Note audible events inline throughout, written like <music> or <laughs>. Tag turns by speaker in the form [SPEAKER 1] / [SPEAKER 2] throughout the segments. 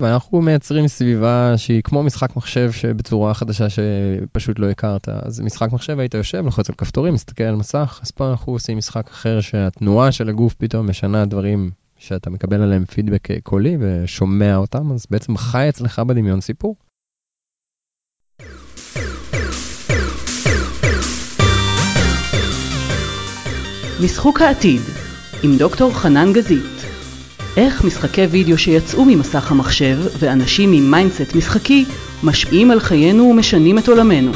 [SPEAKER 1] ואנחנו מייצרים סביבה שהיא כמו משחק מחשב שבצורה חדשה שפשוט לא הכרת. אז משחק מחשב היית יושב, לוחץ על כפתורים, מסתכל על מסך, אז פה אנחנו עושים משחק אחר שהתנועה של הגוף פתאום משנה דברים שאתה מקבל עליהם פידבק קולי ושומע אותם, אז בעצם חי אצלך בדמיון סיפור.
[SPEAKER 2] משחוק העתיד עם דוקטור חנן גזית איך משחקי וידאו שיצאו ממסך המחשב ואנשים עם mindset משחקי משפיעים על חיינו ומשנים את עולמנו.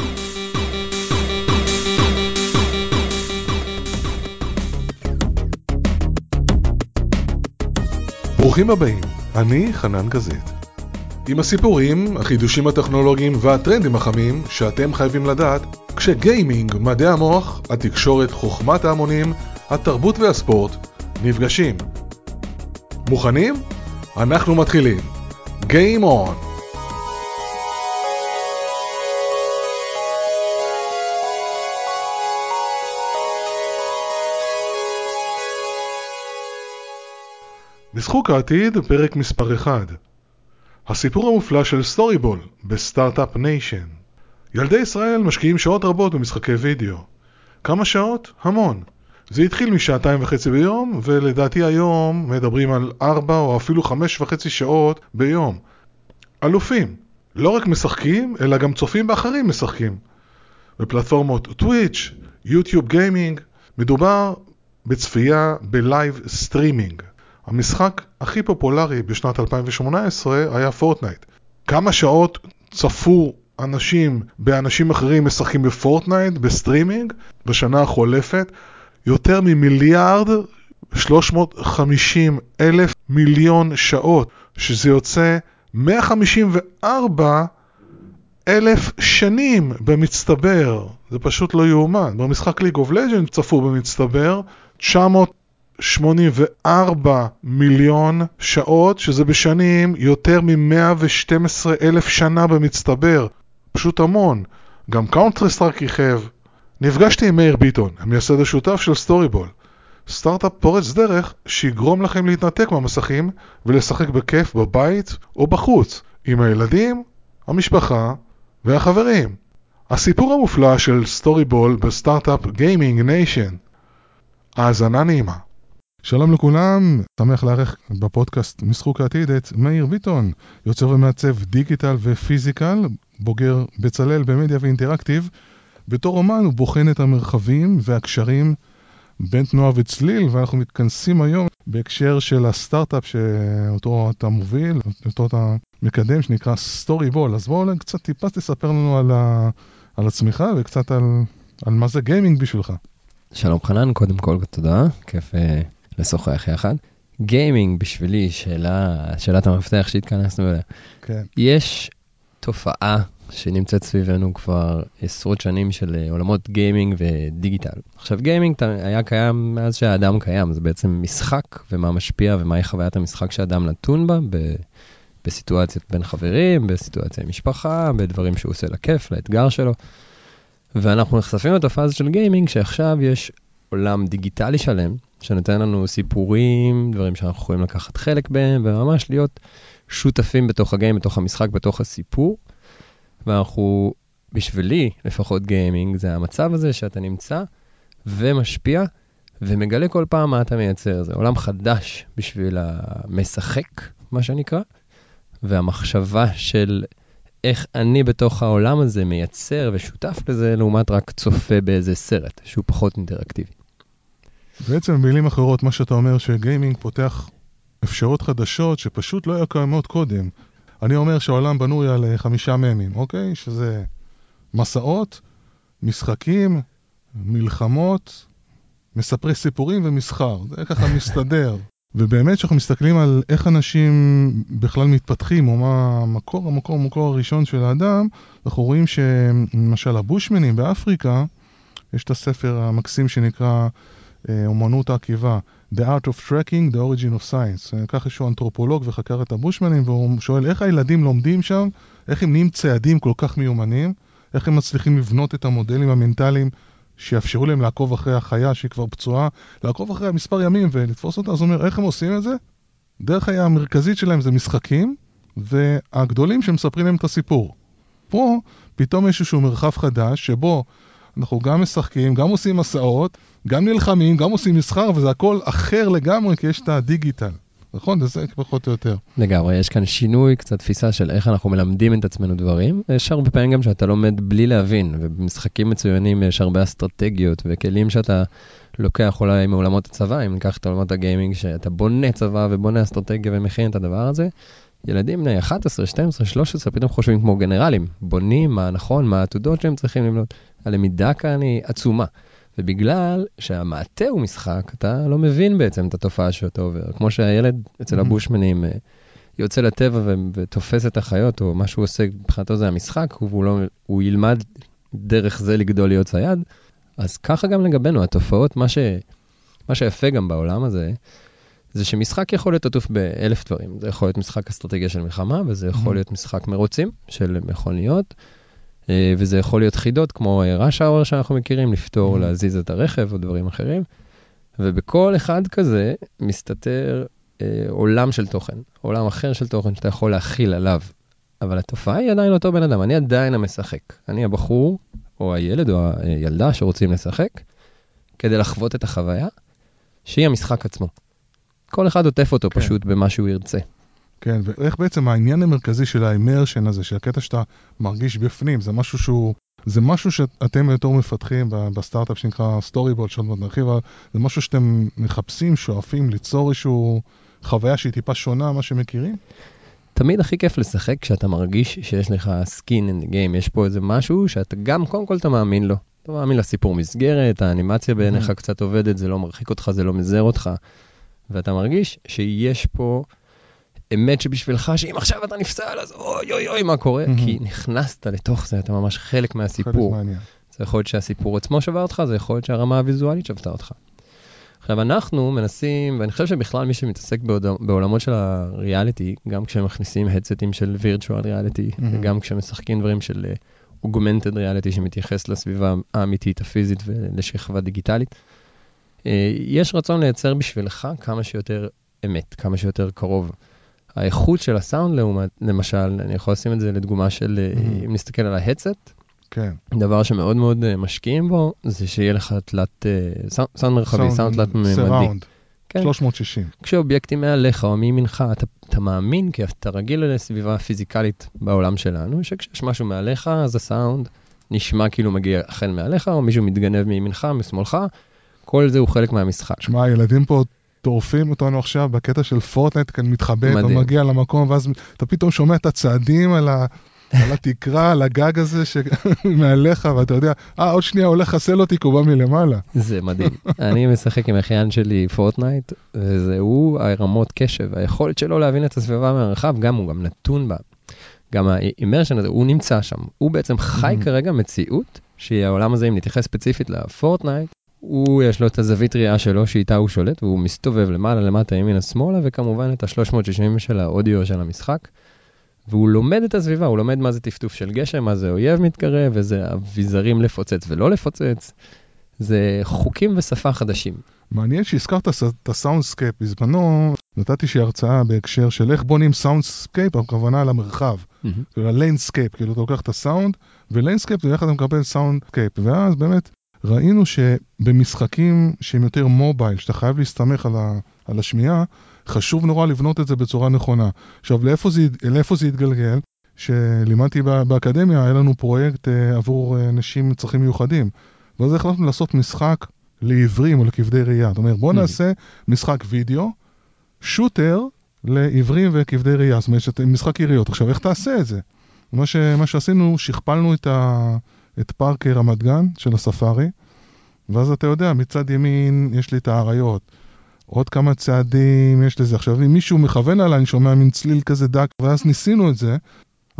[SPEAKER 3] ברוכים הבאים, אני חנן גזית. עם הסיפורים, החידושים הטכנולוגיים והטרנדים החמים שאתם חייבים לדעת כשגיימינג, מדעי המוח, התקשורת, חוכמת ההמונים, התרבות והספורט נפגשים. מוכנים? אנחנו מתחילים. Game On! משחוק העתיד, פרק מספר 1 הסיפור המופלא של Storyball ב start-up nation ילדי ישראל משקיעים שעות רבות במשחקי וידאו. כמה שעות? המון. זה התחיל משעתיים וחצי ביום, ולדעתי היום מדברים על ארבע או אפילו חמש וחצי שעות ביום. אלופים. לא רק משחקים, אלא גם צופים באחרים משחקים. בפלטפורמות Twitch, YouTube Gaming, מדובר בצפייה ב live streaming. המשחק הכי פופולרי בשנת 2018 היה Fortnite. כמה שעות צפו אנשים באנשים אחרים משחקים ב Fortnite, ב streaming, בשנה החולפת? יותר ממיליארד 350 אלף מיליון שעות, שזה יוצא 154 אלף שנים במצטבר. זה פשוט לא יאומן. במשחק League of Legends צפו במצטבר 984 מיליון שעות, שזה בשנים יותר מ-112 אלף שנה במצטבר. פשוט המון. גם Counter-Strike נפגשתי עם מאיר ביטון, המייסד השותף של Storyball. סטארט-אפ פורץ דרך שיגרום לכם להתנתק מהמסכים ולשחק בכיף בבית או בחוץ, עם הילדים, המשפחה והחברים. הסיפור המופלא של Storyball ב start-up gaming nation. האזנה נעימה. שלום לכולם, שמח לארח בפודקאסט משחוק העתיד את מאיר ביטון, יוצר ומעצב digital ו physical, בוגר בצלאל במדיה ו interactive. בתור אומן הוא בוחן את המרחבים והקשרים בין תנועה וצליל, ואנחנו מתכנסים היום בהקשר של הסטארט-אפ שאותו אתה מוביל, אותו אתה מקדם, שנקרא Storyball. אז בואו קצת טיפה תספר לנו על, ה, על עצמך וקצת על, על מה זה גיימינג בשבילך.
[SPEAKER 1] שלום חנן, קודם כל תודה, כיף uh, לשוחח יחד. גיימינג בשבילי, שאלה, שאלת המפתח שהתכנסנו אליה. כן. יש תופעה שנמצאת סביבנו כבר עשרות שנים של אה, עולמות גיימינג ודיגיטל. עכשיו גיימינג היה קיים מאז שהאדם קיים, זה בעצם משחק ומה משפיע ומהי חוויית המשחק שאדם נתון בה ב- בסיטואציות בין חברים, בסיטואציה עם משפחה, בדברים שהוא עושה לכיף, לאתגר שלו. ואנחנו נחשפים לתופעה הזאת של גיימינג שעכשיו יש עולם דיגיטלי שלם שנותן לנו סיפורים, דברים שאנחנו יכולים לקחת חלק בהם וממש להיות שותפים בתוך הגיים, בתוך המשחק, בתוך הסיפור. ואנחנו, בשבילי, לפחות גיימינג, זה המצב הזה שאתה נמצא ומשפיע ומגלה כל פעם מה אתה מייצר. זה עולם חדש בשביל המשחק, מה שנקרא, והמחשבה של איך אני בתוך העולם הזה מייצר ושותף לזה, לעומת רק צופה באיזה סרט, שהוא פחות אינטראקטיבי.
[SPEAKER 3] בעצם במילים אחרות, מה שאתה אומר שגיימינג פותח אפשרות חדשות שפשוט לא היו קיימות קודם. אני אומר שהעולם בנוי על אה, חמישה ממים, אוקיי? שזה מסעות, משחקים, מלחמות, מספרי סיפורים ומסחר. זה ככה מסתדר. <laughs> ובאמת כשאנחנו מסתכלים על איך אנשים בכלל מתפתחים, או מה המקור, המקור, המקור הראשון של האדם, אנחנו רואים שלמשל הבושמנים באפריקה, יש את הספר המקסים שנקרא אה, אומנות העקיבה, The Art of Tracking, The Origin of Science. אה, כך איזשהו אנתרופולוג וחקר את הבושמנים, והוא שואל איך הילדים לומדים שם, איך הם נהיים צעדים כל כך מיומנים, איך הם מצליחים לבנות את המודלים המנטליים שיאפשרו להם לעקוב אחרי החיה שהיא כבר פצועה, לעקוב אחרי מספר ימים ולתפוס אותה, אז הוא אומר, איך הם עושים את זה? דרך המרכזית שלהם זה משחקים, והגדולים שמספרים להם את הסיפור. פה פתאום יש איזשהו מרחב חדש שבו אנחנו גם משחקים, גם עושים מסעות, גם נלחמים, גם עושים מסחר, וזה הכל אחר לגמרי, כי יש את הדיגיטל. נכון? זה פחות או יותר.
[SPEAKER 1] לגמרי, יש כאן שינוי, קצת תפיסה של איך אנחנו מלמדים את עצמנו דברים. יש הרבה פעמים גם שאתה לומד בלי להבין, ובמשחקים מצוינים יש הרבה אסטרטגיות וכלים שאתה לוקח אולי מעולמות הצבא, אם ניקח את עולמות הגיימינג, שאתה בונה צבא ובונה אסטרטגיה ומכין את הדבר הזה. ילדים בני 11, 12, 13 פתאום חושבים כמו גנרלים, בונים מה נכון, מה העתודות שהם צריכים לבנות. הלמידה כאן היא עצומה. ובגלל שהמעטה הוא משחק, אתה לא מבין בעצם את התופעה שאתה עובר. כמו שהילד אצל mm-hmm. הבושמנים אה, יוצא לטבע ותופס את החיות, או מה שהוא עושה, מבחינתו זה המשחק, והוא לא, הוא ילמד דרך זה לגדול להיות צייד. אז ככה גם לגבינו, התופעות, מה, ש, מה שיפה גם בעולם הזה, זה שמשחק יכול להיות עטוף באלף דברים. זה יכול להיות משחק אסטרטגיה של מלחמה, וזה יכול mm-hmm. להיות משחק מרוצים של מכוניות, וזה יכול להיות חידות כמו rush hour שאנחנו מכירים, לפתור, mm-hmm. להזיז את הרכב או דברים אחרים. ובכל אחד כזה מסתתר אה, עולם של תוכן, עולם אחר של תוכן שאתה יכול להכיל עליו. אבל התופעה היא עדיין אותו בן אדם, אני עדיין המשחק. אני הבחור, או הילד, או הילדה שרוצים לשחק, כדי לחוות את החוויה, שהיא המשחק עצמו. כל אחד עוטף אותו כן. פשוט במה שהוא ירצה.
[SPEAKER 3] כן, ואיך בעצם העניין המרכזי של ה immersion הזה, של הקטע שאתה מרגיש בפנים, זה משהו שהוא, זה משהו שאתם יותר מפתחים בסטארט-אפ שנקרא Storyball, שעוד מעט נרחיב, זה משהו שאתם מחפשים, שואפים ליצור איזשהו חוויה שהיא טיפה שונה ממה שמכירים?
[SPEAKER 1] תמיד הכי כיף לשחק כשאתה מרגיש שיש לך skin in the game, יש פה איזה משהו שאתה גם, קודם כל אתה מאמין לו. אתה מאמין לסיפור מסגרת, האנימציה בעיניך mm-hmm. קצת עובדת, זה לא מרחיק אותך, זה לא מזהר אותך. ואתה מרגיש שיש פה אמת שבשבילך, שאם עכשיו אתה נפסל, אז אוי אוי אוי, מה קורה? Mm-hmm. כי נכנסת לתוך זה, אתה ממש חלק מהסיפור. חלק מעניין. זה יכול להיות שהסיפור עצמו שבר אותך, זה יכול להיות שהרמה הוויזואלית שבתה אותך. עכשיו, אנחנו מנסים, ואני חושב שבכלל מי שמתעסק בעולמות של הריאליטי, גם כשמכניסים הדסטים של וירטואל ריאליטי, mm-hmm. וגם כשמשחקים דברים של אוגמנטד ריאליטי שמתייחס לסביבה האמיתית, הפיזית ולשכבה דיגיטלית, אה, יש רצון לייצר בשבילך כמה שיותר אמת, כמה שיותר קרוב. האיכות של הסאונד, לעומת, למשל, אני יכול לשים את זה לדוגמה של, mm-hmm. אם נסתכל על ההדסט, כן. דבר שמאוד מאוד אה, משקיעים בו, זה שיהיה לך תלת, סאונד מרחבי, סאונד תלת ממדי.
[SPEAKER 3] כן. 360.
[SPEAKER 1] כשאובייקטים מעליך או מימינך, אתה, אתה מאמין, כי אתה רגיל לסביבה פיזיקלית בעולם שלנו, שכשיש משהו מעליך, אז הסאונד נשמע כאילו מגיע הקול מעליך, או מישהו מתגנב מימינך, משמאלך, כל זה הוא חלק מהמשחק.
[SPEAKER 3] שמע, הילדים פה טורפים אותנו עכשיו בקטע של Fortnite, כאן מתחבא, אתה מגיע למקום, ואז אתה פתאום שומע את הצעדים על ה... <laughs> על התקרה, על הגג הזה שמעליך, <laughs> ואתה יודע, אה, עוד שנייה הולך לחסל אותי כי הוא בא מלמעלה.
[SPEAKER 1] זה מדהים. <laughs> אני משחק עם אחיין שלי Fortnite, והוא הרמות קשב, היכולת שלו להבין את הסביבה מהרחב, גם הוא גם נתון בה. גם ה immersion הזה, הוא נמצא שם. הוא בעצם חי כרגע מציאות, שהיא העולם הזה, אם נתייחס ספציפית ל Fortnite, הוא, יש לו את הזווית ראייה שלו שאיתה הוא שולט, והוא מסתובב למעלה, למטה, ימינה, שמאלה, וכמובן את ה-360 של האודיו של המשחק. והוא לומד את הסביבה, הוא לומד מה זה טפטוף של גשם, מה זה אויב מתקרב, וזה אביזרים לפוצץ ולא לפוצץ. זה חוקים ושפה חדשים.
[SPEAKER 3] מעניין שהזכרת את ה soundscape. בזמנו נתתי איזושהי הרצאה בהקשר של איך בונים soundscape, הכוונה על המרחב. כאילו ה landscape, כאילו אתה לוקח את הסאונד, ו landscape זה איך אתה מקבל soundscape. ואז באמת ראינו שבמשחקים שהם יותר mobile, שאתה חייב להסתמך על, ה, על השמיעה, חשוב נורא לבנות את זה בצורה נכונה. עכשיו, לאיפה זה, לאיפה זה יתגלגל? שלימדתי באקדמיה, היה לנו פרויקט אה, עבור אה, אנשים עם צרכים מיוחדים. ואז החלטנו לעשות משחק לעיוורים או לכבדי ראייה. זאת אומרת, בואו ממ. נעשה משחק וידאו, שוטר לעיוורים וכבדי ראייה. זאת אומרת, משחק יריות. עכשיו, איך תעשה את זה? מה, ש, מה שעשינו, שכפלנו את, ה, את פארק רמת גן של הספארי, ואז אתה יודע, מצד ימין יש לי את האריות. עוד כמה צעדים יש לזה. עכשיו, אם מישהו מכוון עליי, אני שומע מין צליל כזה דק, ואז ניסינו את זה,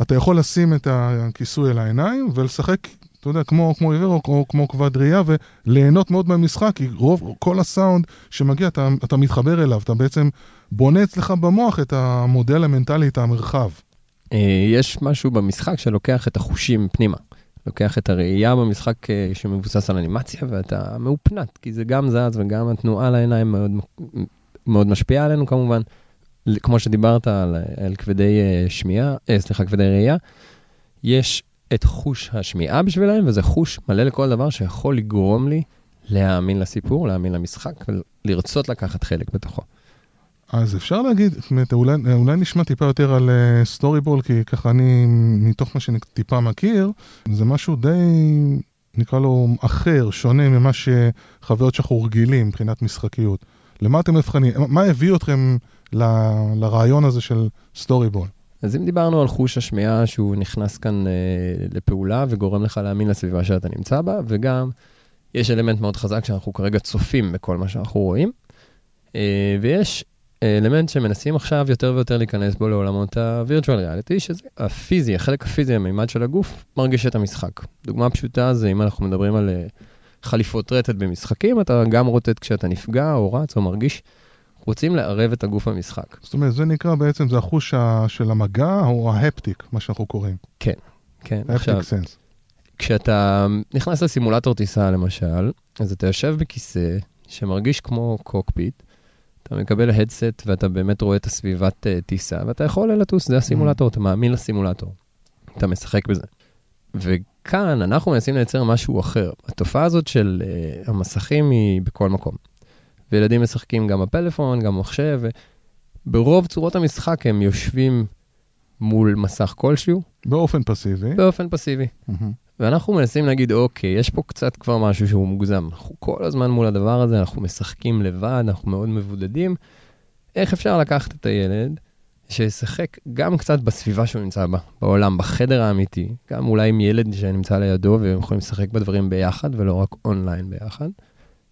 [SPEAKER 3] אתה יכול לשים את הכיסוי על העיניים ולשחק, אתה יודע, כמו, כמו עיוור או כמו, כמו כבד ראייה, וליהנות מאוד מהמשחק, כי רוב, כל הסאונד שמגיע, אתה, אתה מתחבר אליו, אתה בעצם בונה אצלך במוח את המודל המנטלי, את המרחב.
[SPEAKER 1] אה, יש משהו במשחק שלוקח את החושים פנימה. לוקח את הראייה במשחק אה, שמבוסס על אנימציה ואתה מאופנת, כי זה גם זז וגם התנועה לעיניים מאוד, מאוד משפיעה עלינו כמובן. כמו שדיברת על, על כבדי אה, שמיעה, אה, סליחה, כבדי ראייה, יש את חוש השמיעה בשבילם, וזה חוש מלא לכל דבר שיכול לגרום לי להאמין לסיפור, להאמין למשחק, ולרצות לקחת חלק בתוכו.
[SPEAKER 3] אז אפשר להגיד, זאת אומרת, אולי, אולי נשמע טיפה יותר על סטורי uh, בול, כי ככה אני, מתוך מה שאני טיפה מכיר, זה משהו די, נקרא לו, אחר, שונה ממה שחוויות שאנחנו רגילים מבחינת משחקיות. למה אתם מבחנים? מה הביא אתכם ל, לרעיון הזה של Storyball?
[SPEAKER 1] אז אם דיברנו על חוש השמיעה שהוא נכנס כאן אה, לפעולה וגורם לך להאמין לסביבה שאתה נמצא בה, וגם יש אלמנט מאוד חזק שאנחנו כרגע צופים בכל מה שאנחנו רואים, אה, ויש אלמנט שמנסים עכשיו יותר ויותר להיכנס בו לעולמות ה-virtual reality, שזה הפיזי, החלק הפיזי, המימד של הגוף, מרגיש את המשחק. דוגמה פשוטה זה אם אנחנו מדברים על אה, חליפות רטט במשחקים, אתה גם רוטט כשאתה נפגע או רץ או מרגיש. רוצים לערב את הגוף במשחק.
[SPEAKER 3] זאת אומרת, זה נקרא בעצם, זה החוש של המגע או ה haptic, מה שאנחנו קוראים.
[SPEAKER 1] כן, כן. עכשיו, sense. כשאתה נכנס לסימולטור טיסה למשל, אז אתה יושב בכיסא שמרגיש כמו cockpit, אתה מקבל headset ואתה באמת רואה את הסביבת אה, טיסה, ואתה יכול לטוס, זה הסימולטור. אתה מאמין לסימולטור. אתה משחק בזה. וכאן אנחנו מנסים לייצר משהו אחר. התופעה הזאת של אה, המסכים היא בכל מקום. וילדים משחקים גם בפלאפון, גם במחשב, וברוב צורות המשחק הם יושבים מול מסך כלשהו.
[SPEAKER 3] באופן פסיבי.
[SPEAKER 1] באופן פסיבי. ואנחנו מנסים להגיד, אוקיי, יש פה קצת כבר משהו שהוא מוגזם. אנחנו כל הזמן מול הדבר הזה, אנחנו משחקים לבד, אנחנו מאוד מבודדים. איך אפשר לקחת את הילד, שישחק גם קצת בסביבה שהוא נמצא בה, בעולם, בחדר האמיתי, גם אולי עם ילד שנמצא לידו והם יכולים לשחק בדברים ביחד ולא רק אונליין ביחד.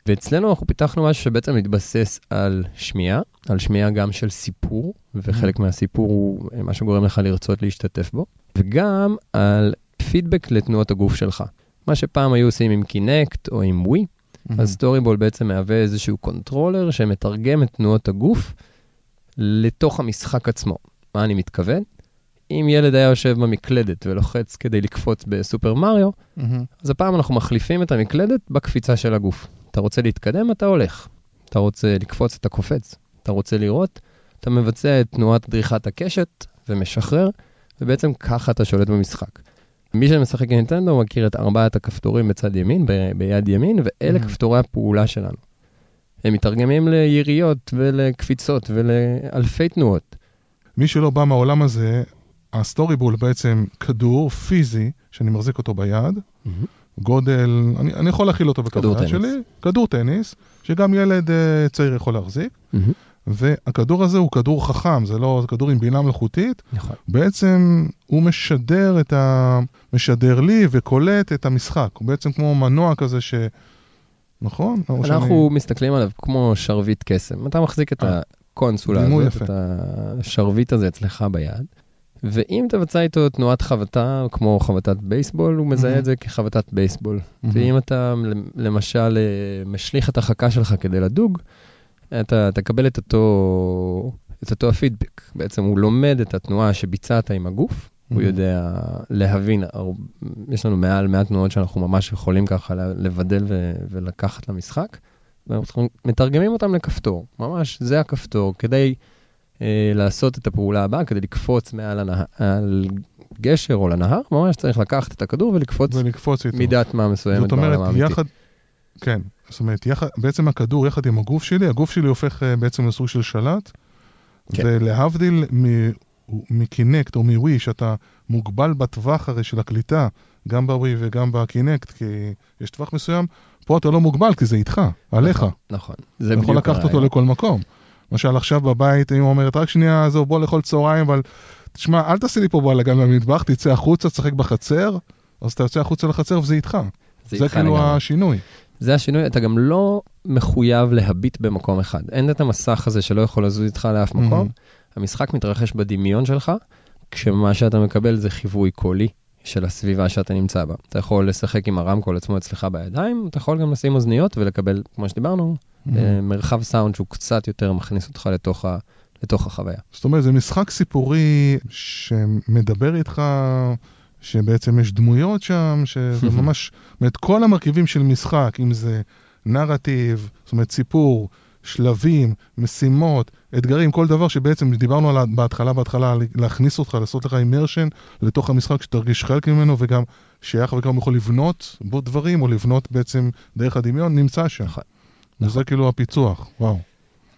[SPEAKER 1] ואצלנו אנחנו פיתחנו משהו שבעצם מתבסס על שמיעה, על שמיעה גם של סיפור, וחלק ממ-הממ. מהסיפור הוא מה שגורם לך לרצות להשתתף בו, וגם על פידבק לתנועות הגוף שלך. מה שפעם היו עושים עם Kinect או עם ווי, mm-hmm. אז Storyball בעצם מהווה איזשהו controller שמתרגם את תנועות הגוף לתוך המשחק עצמו. מה אני מתכוון? אם ילד היה יושב במקלדת ולוחץ כדי לקפוץ ב Super Mario, ממ-הממ. אז הפעם אנחנו מחליפים את המקלדת בקפיצה של הגוף. אתה רוצה להתקדם, אתה הולך. אתה רוצה לקפוץ, אתה קופץ. אתה רוצה לראות, אתה מבצע את תנועת דריכת הקשת ומשחרר, ובעצם ככה אתה שולט במשחק. מי שמשחק עם נינטנדו מכיר את ארבעת הכפתורים בצד ימין, ב- ביד ימין, ואלה mm-hmm. כפתורי הפעולה שלנו. הם מתרגמים ליריות ולקפיצות ולאלפי תנועות.
[SPEAKER 3] מי שלא בא מהעולם הזה, ה Storyball בעצם כדור פיזי שאני מחזיק אותו ביד, ממ-הממ. גודל, אני, אני יכול להכיל אותו בכדור שלי, כדור טניס, שגם ילד אה, צעיר יכול להחזיק. ממ-הממ. והכדור הזה הוא כדור חכם, זה לא, זה כדור עם בינה מלאכותית. נכון. בעצם הוא משדר את ה... משדר לי וקולט את המשחק. הוא בעצם כמו מנוע כזה ש... נכון?
[SPEAKER 1] אנחנו שאני... מסתכלים עליו כמו שרביט קסם. אתה מחזיק את אה, אה, הקונסולה הזאת, יפה. את השרביט הזה אצלך ביד, ואם תבצע איתו תנועת חבטה, כמו חבטת בייסבול, הוא מזהה mm-hmm. את זה כחבטת בייסבול. Mm-hmm. ואם אתה למשל אה, משליך את החכה שלך כדי לדוג, אתה תקבל את אותו, את אותו הפידבק. בעצם הוא לומד את התנועה שביצעת עם הגוף, mm-hmm. הוא יודע להבין, יש לנו מעל 100 תנועות שאנחנו ממש יכולים ככה לבדל ו- ולקחת למשחק, ואנחנו מתרגמים אותם לכפתור. ממש, זה הכפתור, כדי לעשות את הפעולה הבאה, כדי לקפוץ מעל הנה, על גשר או לנהר, ממש צריך לקחת את הכדור ולקפוץ, ולקפוץ מידת מה מסוימת
[SPEAKER 3] בעולם אומרת, יחד, כן, זאת אומרת, בעצם הכדור יחד עם הגוף שלי, הגוף שלי הופך uh, בעצם לסוג של שלט, כן. ולהבדיל מקינקט או מווי, שאתה מוגבל בטווח הרי של הקליטה, גם בווי וגם בקינקט, כי יש טווח מסוים, פה אתה לא מוגבל, כי זה איתך, עליך.
[SPEAKER 1] נכון, נכון.
[SPEAKER 3] אתה יכול לקחת אותו לכל מקום. למשל עכשיו בבית, אמא אומרת, רק שנייה, עזוב, בוא לאכול צהריים, אבל תשמע, אל תעשי לי פה בלאגן במטבח, תצא החוצה, תשחק בחצר, אז אתה יוצא החוצה לחצר וזה איתך. זה, זה כאילו לגמרי. השינוי.
[SPEAKER 1] זה השינוי, אתה גם לא מחויב להביט במקום אחד. אין את המסך הזה שלא יכול לזוז איתך לאף מקום. Mm-hmm. המשחק מתרחש בדמיון שלך, כשמה שאתה מקבל זה חיווי קולי של הסביבה שאתה נמצא בה. אתה יכול לשחק עם הרמקול עצמו אצלך בידיים, אתה יכול גם לשים אוזניות ולקבל, כמו שדיברנו, mm-hmm. מרחב סאונד שהוא קצת יותר מכניס אותך לתוך, ה, לתוך החוויה.
[SPEAKER 3] זאת אומרת, זה משחק סיפורי שמדבר איתך... שבעצם יש דמויות שם, שזה <laughs> ממש, זאת אומרת, כל המרכיבים של משחק, אם זה נרטיב, זאת אומרת, סיפור, שלבים, משימות, אתגרים, כל דבר שבעצם דיברנו עליו בהתחלה, בהתחלה, להכניס אותך, לעשות לך אימרשן לתוך המשחק, שתרגיש חלק ממנו, וגם שיח וגם יכול לבנות בו דברים, או לבנות בעצם דרך הדמיון, נמצא שם. נכון. וזה נכון. כאילו הפיצוח, וואו.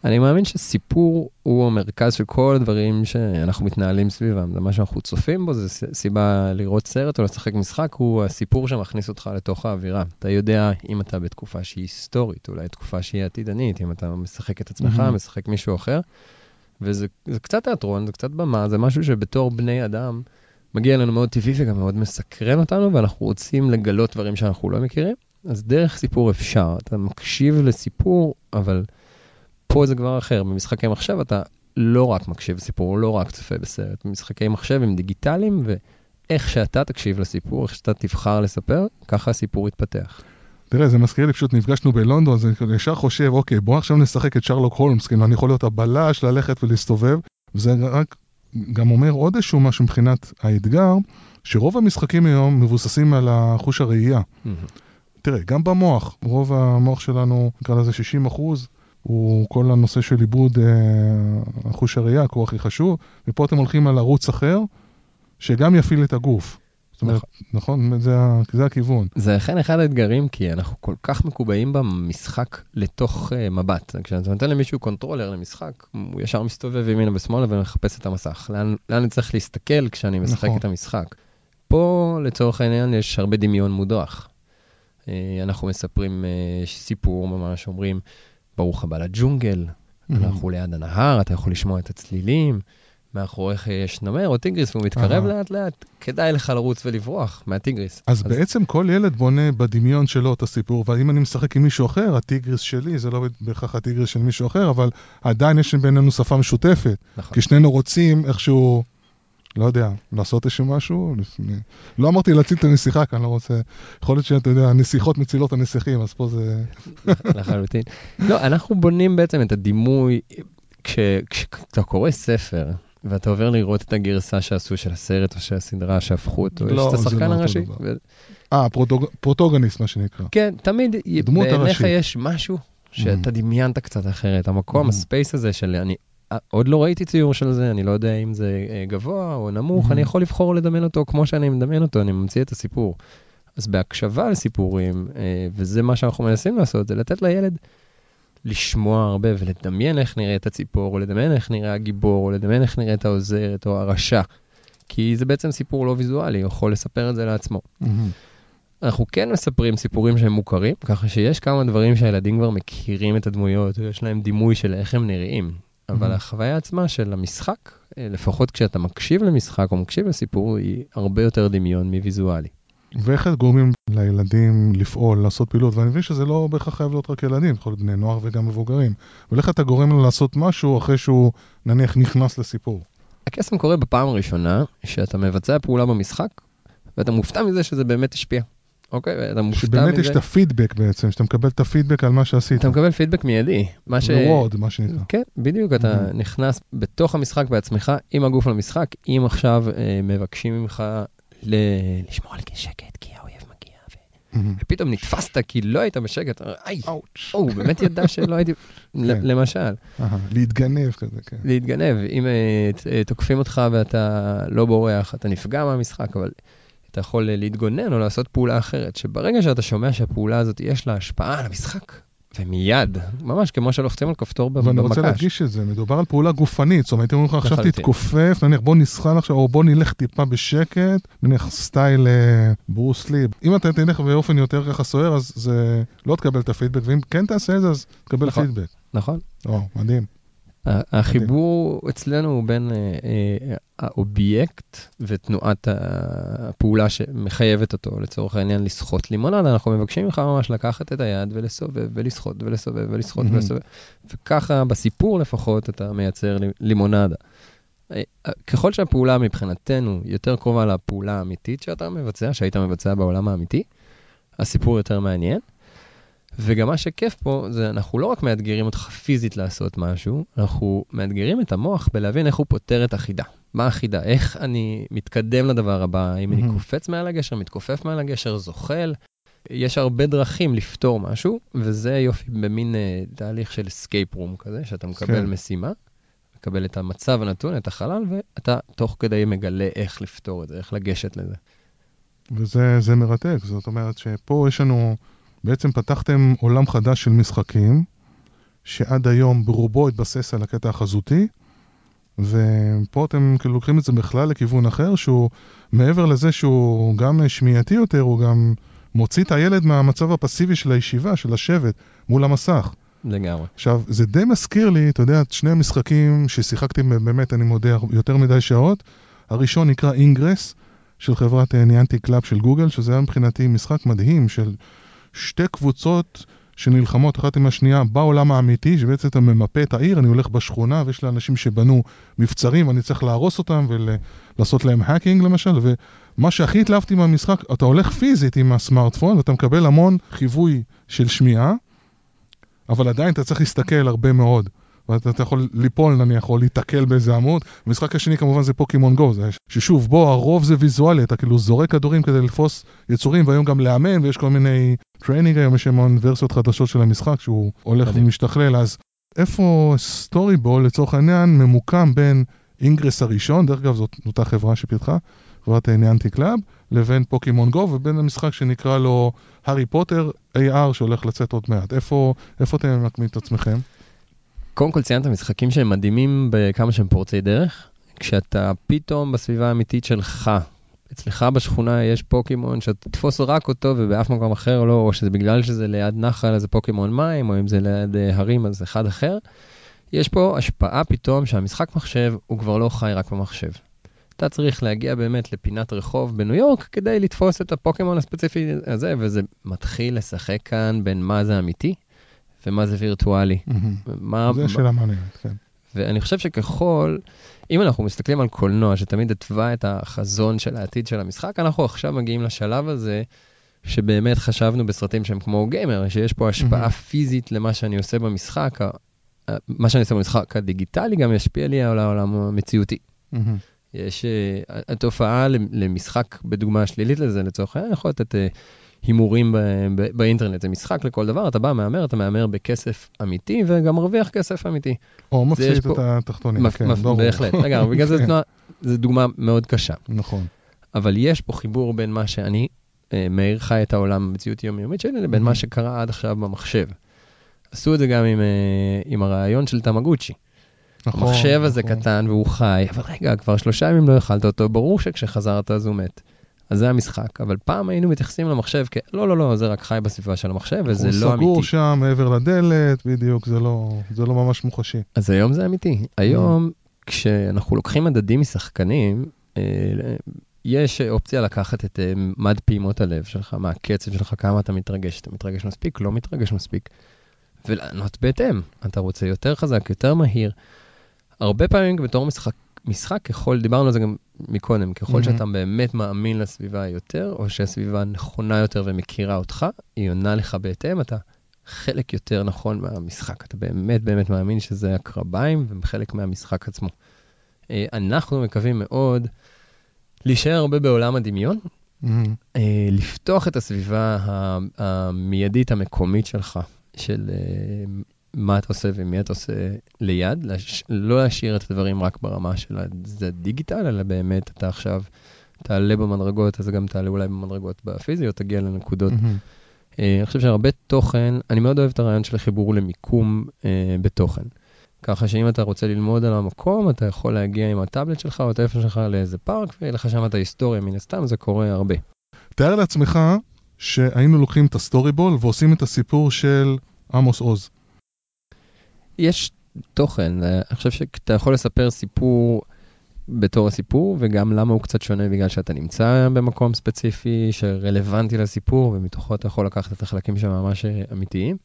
[SPEAKER 1] אני מאמין שסיפור הוא המרכז של כל הדברים שאנחנו מתנהלים סביבם. זה מה שאנחנו צופים בו, זה סיבה לראות סרט או לשחק משחק, הוא הסיפור שמכניס אותך לתוך האווירה. אתה יודע אם אתה בתקופה שהיא היסטורית, אולי תקופה שהיא עתידנית, אם אתה משחק את עצמך, mm-hmm. משחק מישהו אחר. וזה קצת תיאטרון, זה קצת במה, זה משהו שבתור בני אדם מגיע לנו מאוד טבעי וגם מאוד מסקרן אותנו, ואנחנו רוצים לגלות דברים שאנחנו לא מכירים. אז דרך סיפור אפשר, אתה מקשיב לסיפור, אבל... פה זה כבר אחר, במשחקי מחשב אתה לא רק מקשיב לסיפור, לא רק צופה בסרט. במשחקי מחשב הם דיגיטליים, ואיך שאתה תקשיב לסיפור, איך שאתה תבחר לספר, ככה הסיפור יתפתח.
[SPEAKER 3] תראה, זה מזכיר לי, פשוט נפגשנו בלונדון, אז אני ישר חושב, אוקיי, בוא עכשיו נשחק את שרלוק הולמס, כאילו אני יכול להיות הבלש, ללכת ולהסתובב, וזה רק גם אומר עוד איזשהו משהו מבחינת האתגר, שרוב המשחקים היום מבוססים על החוש הראייה. ממ-הממ. תראה, גם במוח, רוב המוח שלנו, נקרא לזה 60 אחוז, הוא כל הנושא של עיבוד אה, חוש הראייה, הכוח הכי חשוב, ופה אתם הולכים על ערוץ אחר, שגם יפעיל את הגוף. זאת אומרת, נכון, נכון זה, זה הכיוון.
[SPEAKER 1] זה אכן אחד האתגרים, כי אנחנו כל כך מקובעים במשחק לתוך אה, מבט. כשאתה נותן למישהו controller למשחק, הוא ישר מסתובב ימינה ושמאלה ומחפש את המסך. לאן, לאן אני צריך להסתכל כשאני משחק נכון. את המשחק? פה, לצורך העניין, יש הרבה דמיון מודרך. Uh, אנחנו מספרים uh, סיפור ממש, אומרים, ברוך הבא לג'ונגל, mm-hmm. אנחנו ליד הנהר, אתה יכול לשמוע את הצלילים, מאחוריך יש נמר או טיגריס והוא מתקרב לאט לאט, כדאי לך לרוץ ולברוח מהטיגריס.
[SPEAKER 3] אז, אז בעצם כל ילד בונה בדמיון שלו את הסיפור, ואם אני משחק עם מישהו אחר, הטיגריס שלי זה לא בהכרח הטיגריס של מישהו אחר, אבל עדיין יש בינינו שפה משותפת. נכון. כי שנינו רוצים איכשהו לא יודע, לעשות איזשהו משהו. לא אמרתי להציל את הנסיכה, כי אני לא רוצה... יכול להיות שאתה יודע, הנסיכות מצילות הנסיכים, אז פה זה... <laughs>
[SPEAKER 1] לחלוטין. לא, אנחנו בונים בעצם את הדימוי, כשאתה קורא ספר, ואתה עובר לראות את הגרסה שעשו של הסרט או של הסדרה שהפכו אותו, יש את לא, השחקן לא הראשי.
[SPEAKER 3] אה, פרוטוגניסט, מה שנקרא.
[SPEAKER 1] כן, תמיד בעיניך יש משהו שאתה דמיינת קצת אחרת. המקום, הספייס הזה של אני עוד לא ראיתי ציור של זה, אני לא יודע אם זה אה, גבוה או נמוך, אני יכול לבחור לדמיין אותו כמו שאני מדמיין אותו, אני ממציא את הסיפור. אז בהקשבה לסיפורים, אה, וזה מה שאנחנו מנסים לעשות, זה לתת לילד לשמוע הרבה ולדמיין איך נראית הציפור, או לדמיין איך נראה הגיבור, או לדמיין איך נראית העוזרת או הרשע. כי זה בעצם סיפור לא ויזואלי, הוא יכול לספר את זה לעצמו. אנחנו כן מספרים סיפורים שהם מוכרים, ככה שיש כמה דברים שהילדים כבר מכירים את הדמויות, ויש להם דימוי של איך הם נראים. אבל mm-hmm. החוויה עצמה של המשחק, אה, לפחות כשאתה מקשיב למשחק או מקשיב לסיפור, היא הרבה יותר דמיון מוויזואלי.
[SPEAKER 3] ואיך גורמים לילדים לפעול, לעשות פעילות, ואני מבין שזה לא בהכרח חייב להיות רק ילדים, יכול להיות בני נוער וגם מבוגרים. אבל איך אתה גורם לו לעשות משהו אחרי שהוא נניח נכנס לסיפור?
[SPEAKER 1] הקסם קורה בפעם הראשונה שאתה מבצע פעולה במשחק, ואתה מופתע מזה שזה באמת השפיע. אוקיי, אתה מופתע
[SPEAKER 3] מזה. שבאמת יש את הפידבק בעצם, שאתה מקבל את הפידבק על מה שעשית.
[SPEAKER 1] אתה מקבל פידבק מיידי.
[SPEAKER 3] מה ש... reward, מה שנקרא.
[SPEAKER 1] כן, בדיוק, אתה mm-hmm. נכנס בתוך המשחק בעצמך, עם הגוף למשחק, אם עכשיו אה, מבקשים ממך ל... לשמור על שקט, כי האויב מגיע, ו... mm-hmm. ופתאום נתפסת כי לא היית בשקט, איי, הוא באמת ידע <laughs> שלא הייתי, כן. למשל.
[SPEAKER 3] להתגנב כזה, כן.
[SPEAKER 1] להתגנב, אם אה, תוקפים אותך ואתה לא בורח, אתה נפגע מהמשחק, אבל... אתה יכול להתגונן או לעשות פעולה אחרת, שברגע שאתה שומע שהפעולה הזאת יש לה השפעה על המשחק, ומיד, ממש כמו שלוחצים על כפתור במקש.
[SPEAKER 3] ואני רוצה להדגיש את זה, מדובר על פעולה גופנית, זאת אומרת, הייתי אומר לך עכשיו תתכופף, נניח בוא נזחל עכשיו, או בוא נלך טיפה בשקט, נניח style אה, ברוס לי. אם אתה תלך באופן יותר ככה סוער, אז זה לא תקבל את הפידבק, ואם כן תעשה את זה, אז תקבל נכון, פידבק.
[SPEAKER 1] נכון.
[SPEAKER 3] או, מדהים.
[SPEAKER 1] החיבור אצלנו הוא בין אה, אה, האובייקט ותנועת הפעולה שמחייבת אותו, לצורך העניין לסחוט לימונדה, אנחנו מבקשים ממך ממש לקחת את היד ולסובב ולסחוט ולסובב ולסחוט ולסובב, וככה בסיפור לפחות אתה מייצר לימונדה. אה, ככל שהפעולה מבחינתנו יותר קרובה לפעולה האמיתית שאתה מבצע, שהיית מבצע בעולם האמיתי, הסיפור יותר מעניין. וגם מה שכיף פה, זה אנחנו לא רק מאתגרים אותך פיזית לעשות משהו, אנחנו מאתגרים את המוח בלהבין איך הוא פותר את החידה. מה החידה? איך אני מתקדם לדבר הבא? אם אני קופץ מעל הגשר, מתכופף מעל הגשר, זוחל? יש הרבה דרכים לפתור משהו, וזה יופי במין אה, תהליך של escape room כזה, שאתה מקבל כן. משימה, מקבל את המצב הנתון, את החלל, ואתה תוך כדי מגלה איך לפתור את זה, איך לגשת לזה.
[SPEAKER 3] וזה מרתק, זאת אומרת שפה יש לנו, בעצם פתחתם עולם חדש של משחקים, שעד היום ברובו התבסס על הקטע החזותי, ופה אתם כאילו לוקחים את זה בכלל לכיוון אחר, שהוא מעבר לזה שהוא גם שמיעתי יותר, הוא גם מוציא את הילד מהמצב הפסיבי של הישיבה, של השבת, מול המסך.
[SPEAKER 1] לגמרי.
[SPEAKER 3] עכשיו, זה די מזכיר לי, אתה יודע, שני המשחקים ששיחקתי באמת, אני מודה, יותר מדי שעות. הראשון נקרא Ingress, של חברת Niantic Lab של גוגל, שזה היה מבחינתי משחק מדהים של שתי קבוצות שנלחמות אחת עם השנייה בעולם האמיתי, שבעצם אתה ממפה את העיר, אני הולך בשכונה ויש לאנשים שבנו מבצרים, אני צריך להרוס אותם ולעשות להם hacking למשל, ומה שהכי התלהבתי מהמשחק, אתה הולך פיזית עם הסמארטפון ואתה מקבל המון חיווי של שמיעה, אבל עדיין אתה צריך להסתכל הרבה מאוד. ואתה יכול ליפול נניח, או להיתקל באיזה עמוד. המשחק השני כמובן זה Pokémon Go, זה ששוב, בו הרוב זה ויזואלי, אתה כאילו זורק כדורים כדי לתפוס יצורים, והיום גם לאמן, ויש כל מיני training היום, יש המון ורסיות חדשות של המשחק, שהוא הולך ומשתכלל, אז איפה Storyball, לצורך העניין, ממוקם בין Ingress הראשון, דרך אגב זאת אותה חברה שפיתחה, חברת Niantic Lab, לבין Pokémon Go, ובין המשחק שנקרא לו הארי פוטר AR שהולך לצאת עוד מעט. איפה, איפה אתם ממקמים את עצמכם?
[SPEAKER 1] קודם כל ציינת משחקים שהם מדהימים בכמה שהם פורצי דרך. כשאתה פתאום בסביבה האמיתית שלך, אצלך בשכונה יש פוקימון שאתה תתפוס רק אותו ובאף מקום אחר לא, או שזה בגלל שזה ליד נחל אז זה פוקימון מים, או אם זה ליד אה, הרים אז אחד אחר. יש פה השפעה פתאום שהמשחק מחשב הוא כבר לא חי רק במחשב. אתה צריך להגיע באמת לפינת רחוב בניו יורק כדי לתפוס את הפוקימון הספציפי הזה, וזה מתחיל לשחק כאן בין מה זה אמיתי ומה זה וירטואלי.
[SPEAKER 3] מה, זה שאלה מעניינת, כן.
[SPEAKER 1] ואני חושב שככל, אם אנחנו מסתכלים על קולנוע, שתמיד התווה את החזון של העתיד של המשחק, אנחנו עכשיו מגיעים לשלב הזה, שבאמת חשבנו בסרטים שהם כמו גיימר, שיש פה השפעה פיזית למה שאני עושה במשחק, מה שאני עושה במשחק הדיגיטלי גם ישפיע לי על העולם המציאותי. יש uh, התופעה למשחק בדוגמה שלילית לזה, לצורך העניין, יכול לתת uh, הימורים באינטרנט, זה משחק לכל דבר, אתה בא, מהמר, אתה מהמר בכסף אמיתי וגם מרוויח כסף אמיתי.
[SPEAKER 3] או מפסיד את התחתונים, כן, ברור.
[SPEAKER 1] בהחלט, רגע, <laughs> בגלל זה כן. זו דוגמה מאוד קשה.
[SPEAKER 3] נכון.
[SPEAKER 1] אבל יש פה חיבור בין מה שאני, אה, מאיר חי את העולם המציאות יומיומית שלי, לבין מה שקרה עד עכשיו במחשב. עשו את זה גם עם, אה, עם הרעיון של תמגוצ'י. נכון, המחשב הזה נכון. קטן והוא חי, אבל רגע, כבר שלושה ימים לא אכלת אותו, ברור שכשחזרת אז הוא מת. אז זה המשחק. אבל פעם היינו מתייחסים למחשב כ... לא, לא, לא, זה רק חי בסביבה של המחשב, וזה לא אמיתי.
[SPEAKER 3] הוא סגור שם מעבר לדלת, בדיוק, זה לא, זה לא ממש מוחשי.
[SPEAKER 1] אז היום זה אמיתי. היום, כשאנחנו לוקחים מדדים משחקנים, אה, יש אופציה לקחת את אה, מד פעימות הלב שלך, מה הקצב שלך, כמה אתה מתרגש, אתה מתרגש מספיק, לא מתרגש מספיק, ולענות בהתאם. אתה רוצה יותר חזק, יותר מהיר. הרבה פעמים בתור משחק משחק ככל, דיברנו על זה גם מקודם, ככל mm-hmm. שאתה באמת מאמין לסביבה יותר, או שהסביבה נכונה יותר ומכירה אותך, היא עונה לך בהתאם, אתה חלק יותר נכון מהמשחק. אתה באמת באמת מאמין שזה הקרביים וחלק מהמשחק עצמו. אה, אנחנו מקווים מאוד להישאר הרבה בעולם הדמיון, mm-hmm. לפתוח את הסביבה המיידית המקומית שלך, של אה, מה אתה עושה ומי אתה עושה ליד, לש... לא להשאיר את הדברים רק ברמה של הדיגיטל, אלא באמת אתה עכשיו תעלה במדרגות, אז גם תעלה אולי במדרגות בפיזיות, תגיע לנקודות. Mm-hmm. אני חושב שהרבה תוכן, אני מאוד אוהב את הרעיון של חיבור למיקום uh, בתוכן. ככה שאם אתה רוצה ללמוד על המקום, אתה יכול להגיע עם הטאבלט שלך או הטלפון שלך לאיזה פארק, ויהיה לך שם את ההיסטוריה, מן הסתם זה קורה הרבה.
[SPEAKER 3] תאר לעצמך שהיינו לוקחים את ה Story Ball ועושים את הסיפור של עמוס עוז.
[SPEAKER 1] יש תוכן, אני חושב שאתה יכול לספר סיפור בתור הסיפור, וגם למה הוא קצת שונה בגלל שאתה נמצא במקום ספציפי שרלוונטי לסיפור, ומתוכו אתה יכול לקחת את החלקים שממש אה, אמיתיים.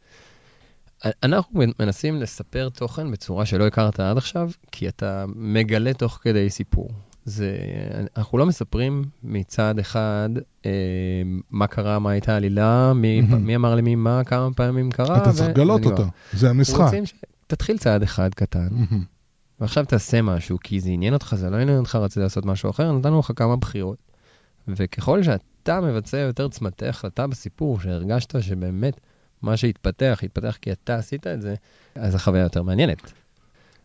[SPEAKER 1] אנחנו מנסים לספר תוכן בצורה שלא הכרת עד עכשיו, כי אתה מגלה תוך כדי סיפור. זה, אנחנו לא מספרים מצד אחד אה, מה קרה, מה הייתה העלילה, מי, mm-hmm. מי אמר למי מה, כמה פעמים קרה.
[SPEAKER 3] אתה צריך לגלות אותה, זה המשחק.
[SPEAKER 1] תתחיל צעד אחד קטן, ועכשיו תעשה משהו, כי זה עניין אותך, זה לא עניין אותך, רצית לעשות משהו אחר, נתנו לך כמה בחירות. וככל כשאתה מבצע יותר צמתי החלטה בסיפור, שהרגשת שבאמת מה שהתפתח, התפתח כי אתה עשית את זה, אז החוויה יותר מעניינת.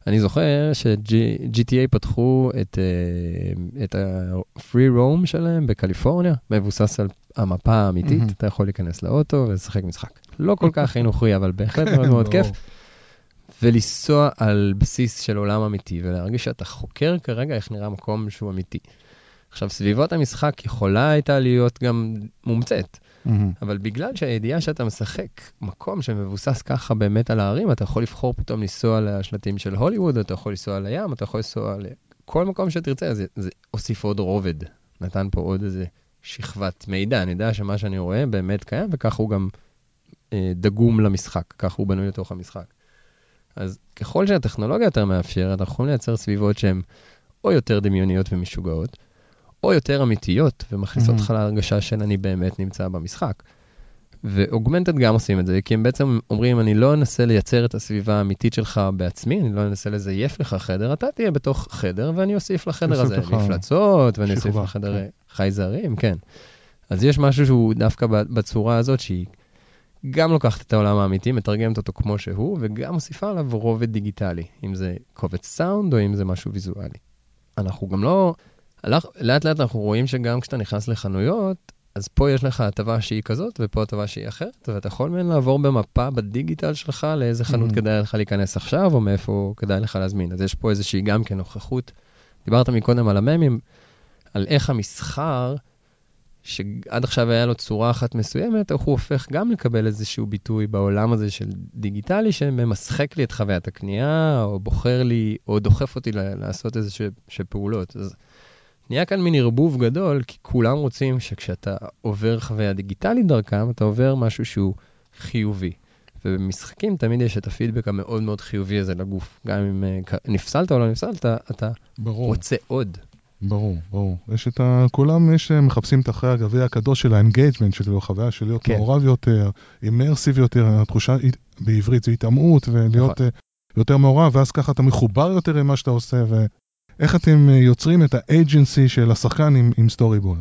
[SPEAKER 1] אני זוכר ש-GTA פתחו את, uh, את ה-free roam שלהם בקליפורניה, מבוסס על המפה האמיתית, mm-hmm. אתה יכול להיכנס לאוטו ולשחק משחק. לא כל <laughs> כך חינוכי, אבל בהחלט מאוד מאוד כיף. ולנסוע על בסיס של עולם אמיתי, ולהרגיש שאתה חוקר כרגע איך נראה מקום שהוא אמיתי. עכשיו, סביבות המשחק יכולה הייתה להיות גם מומצאת, mm-hmm. אבל בגלל שהידיעה שאתה משחק מקום שמבוסס ככה באמת על הערים, אתה יכול לבחור פתאום לנסוע לשלטים של הוליווד, אתה יכול לנסוע לים, אתה יכול לנסוע לכל מקום שתרצה, זה, זה הוסיף עוד רובד, נתן פה עוד איזה שכבת מידע, אני יודע שמה שאני רואה באמת קיים, וככה הוא גם אה, דגום למשחק, ככה הוא בנוי לתוך המשחק. אז ככל שהטכנולוגיה יותר מאפשרת, אנחנו יכולים לייצר סביבות שהן או יותר דמיוניות ומשוגעות, או יותר אמיתיות, ומכניסות אותך mm-hmm. להרגשה של אני באמת נמצא במשחק. ואוגמנטד גם עושים את זה, כי הם בעצם אומרים, אני לא אנסה לייצר את הסביבה האמיתית שלך בעצמי, אני לא אנסה לזייף לך חדר, אתה תהיה בתוך חדר, ואני אוסיף לחדר הזה מפלצות, ואני אוסיף לחדר כן. חייזרים, כן. אז יש משהו שהוא דווקא בצורה הזאת, שהיא גם לוקחת את העולם האמיתי, מתרגמת אותו כמו שהוא, וגם מוסיפה עליו רובד דיגיטלי, אם זה קובץ סאונד או אם זה משהו ויזואלי. אנחנו גם לא... לאט לאט אנחנו רואים שגם כשאתה נכנס לחנויות, אז פה יש לך הטבה שהיא כזאת, ופה הטבה שהיא אחרת, ואתה יכול מן לעבור במפה בדיגיטל שלך לאיזה חנות mm-hmm. כדאי לך להיכנס עכשיו, או מאיפה כדאי לך להזמין. אז יש פה איזושהי גם כן נוכחות. דיברת מקודם על הממים, על איך המסחר, שעד עכשיו היה לו צורה אחת מסוימת, איך הוא הופך גם לקבל איזשהו ביטוי בעולם הזה של דיגיטלי, שממשחק לי את חוויית הקנייה, או בוחר לי, או דוחף אותי לעשות איזשהו פעולות. אז נהיה כאן מין ערבוב גדול, כי כולם רוצים שכשאתה עובר חוויה דיגיטלית דרכם, אתה עובר משהו שהוא חיובי. ובמשחקים תמיד יש את הפידבק המאוד מאוד חיובי הזה לגוף. גם אם uh, נפסלת או לא נפסלת, אתה ברור. רוצה עוד.
[SPEAKER 3] ברור, ברור. יש את ה... כולם יש, אה, מחפשים את אחרי הגביע הקדוש של ה engagement, של החוויה של להיות כן. מעורב יותר, immersive יותר, התחושה בעברית זה היטמעות, ולהיות נכון. uh, יותר מעורב, ואז ככה אתה מחובר יותר למה שאתה עושה, ו... איך אתם אה, יוצרים את ה agency של השחקן עם, עם Story Ball.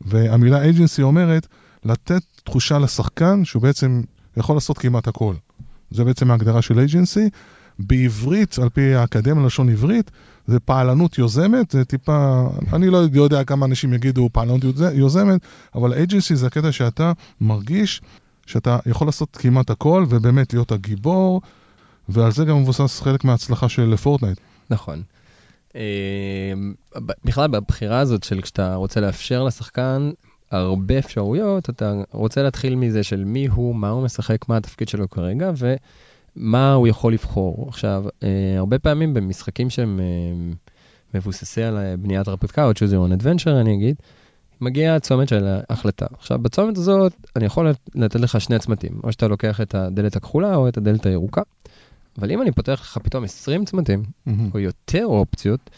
[SPEAKER 3] והמילה agency אומרת לתת תחושה לשחקן שהוא בעצם יכול לעשות כמעט הכל. זה בעצם ההגדרה של אג'נסי. בעברית, על פי האקדמיה ללשון עברית, זה פעלנות יוזמת, זה טיפה, אני לא יודע כמה אנשים יגידו פעלנות יוזמת, אבל אג'נסי זה הקטע שאתה מרגיש שאתה יכול לעשות כמעט הכל, ובאמת להיות הגיבור, ועל זה גם מבוסס חלק מההצלחה של פורטנייט.
[SPEAKER 1] נכון. אמ, בכלל בבחירה הזאת של כשאתה רוצה לאפשר לשחקן הרבה אפשרויות, אתה רוצה להתחיל מזה של מי הוא, מה הוא משחק, מה התפקיד שלו כרגע, ומה הוא יכול לבחור. עכשיו, אה, הרבה פעמים במשחקים שהם אה, מבוססי על בניית הרפתקה, או choose your own adventure, אני אגיד, מגיע הצומת של ההחלטה. עכשיו, בצומת הזאת, אני יכול לתת לך שני צמתים, או שאתה לוקח את הדלת הכחולה או את הדלת הירוקה. אבל אם אני פותח לך פתאום 20 צמתים, mm-hmm. או יותר אופציות,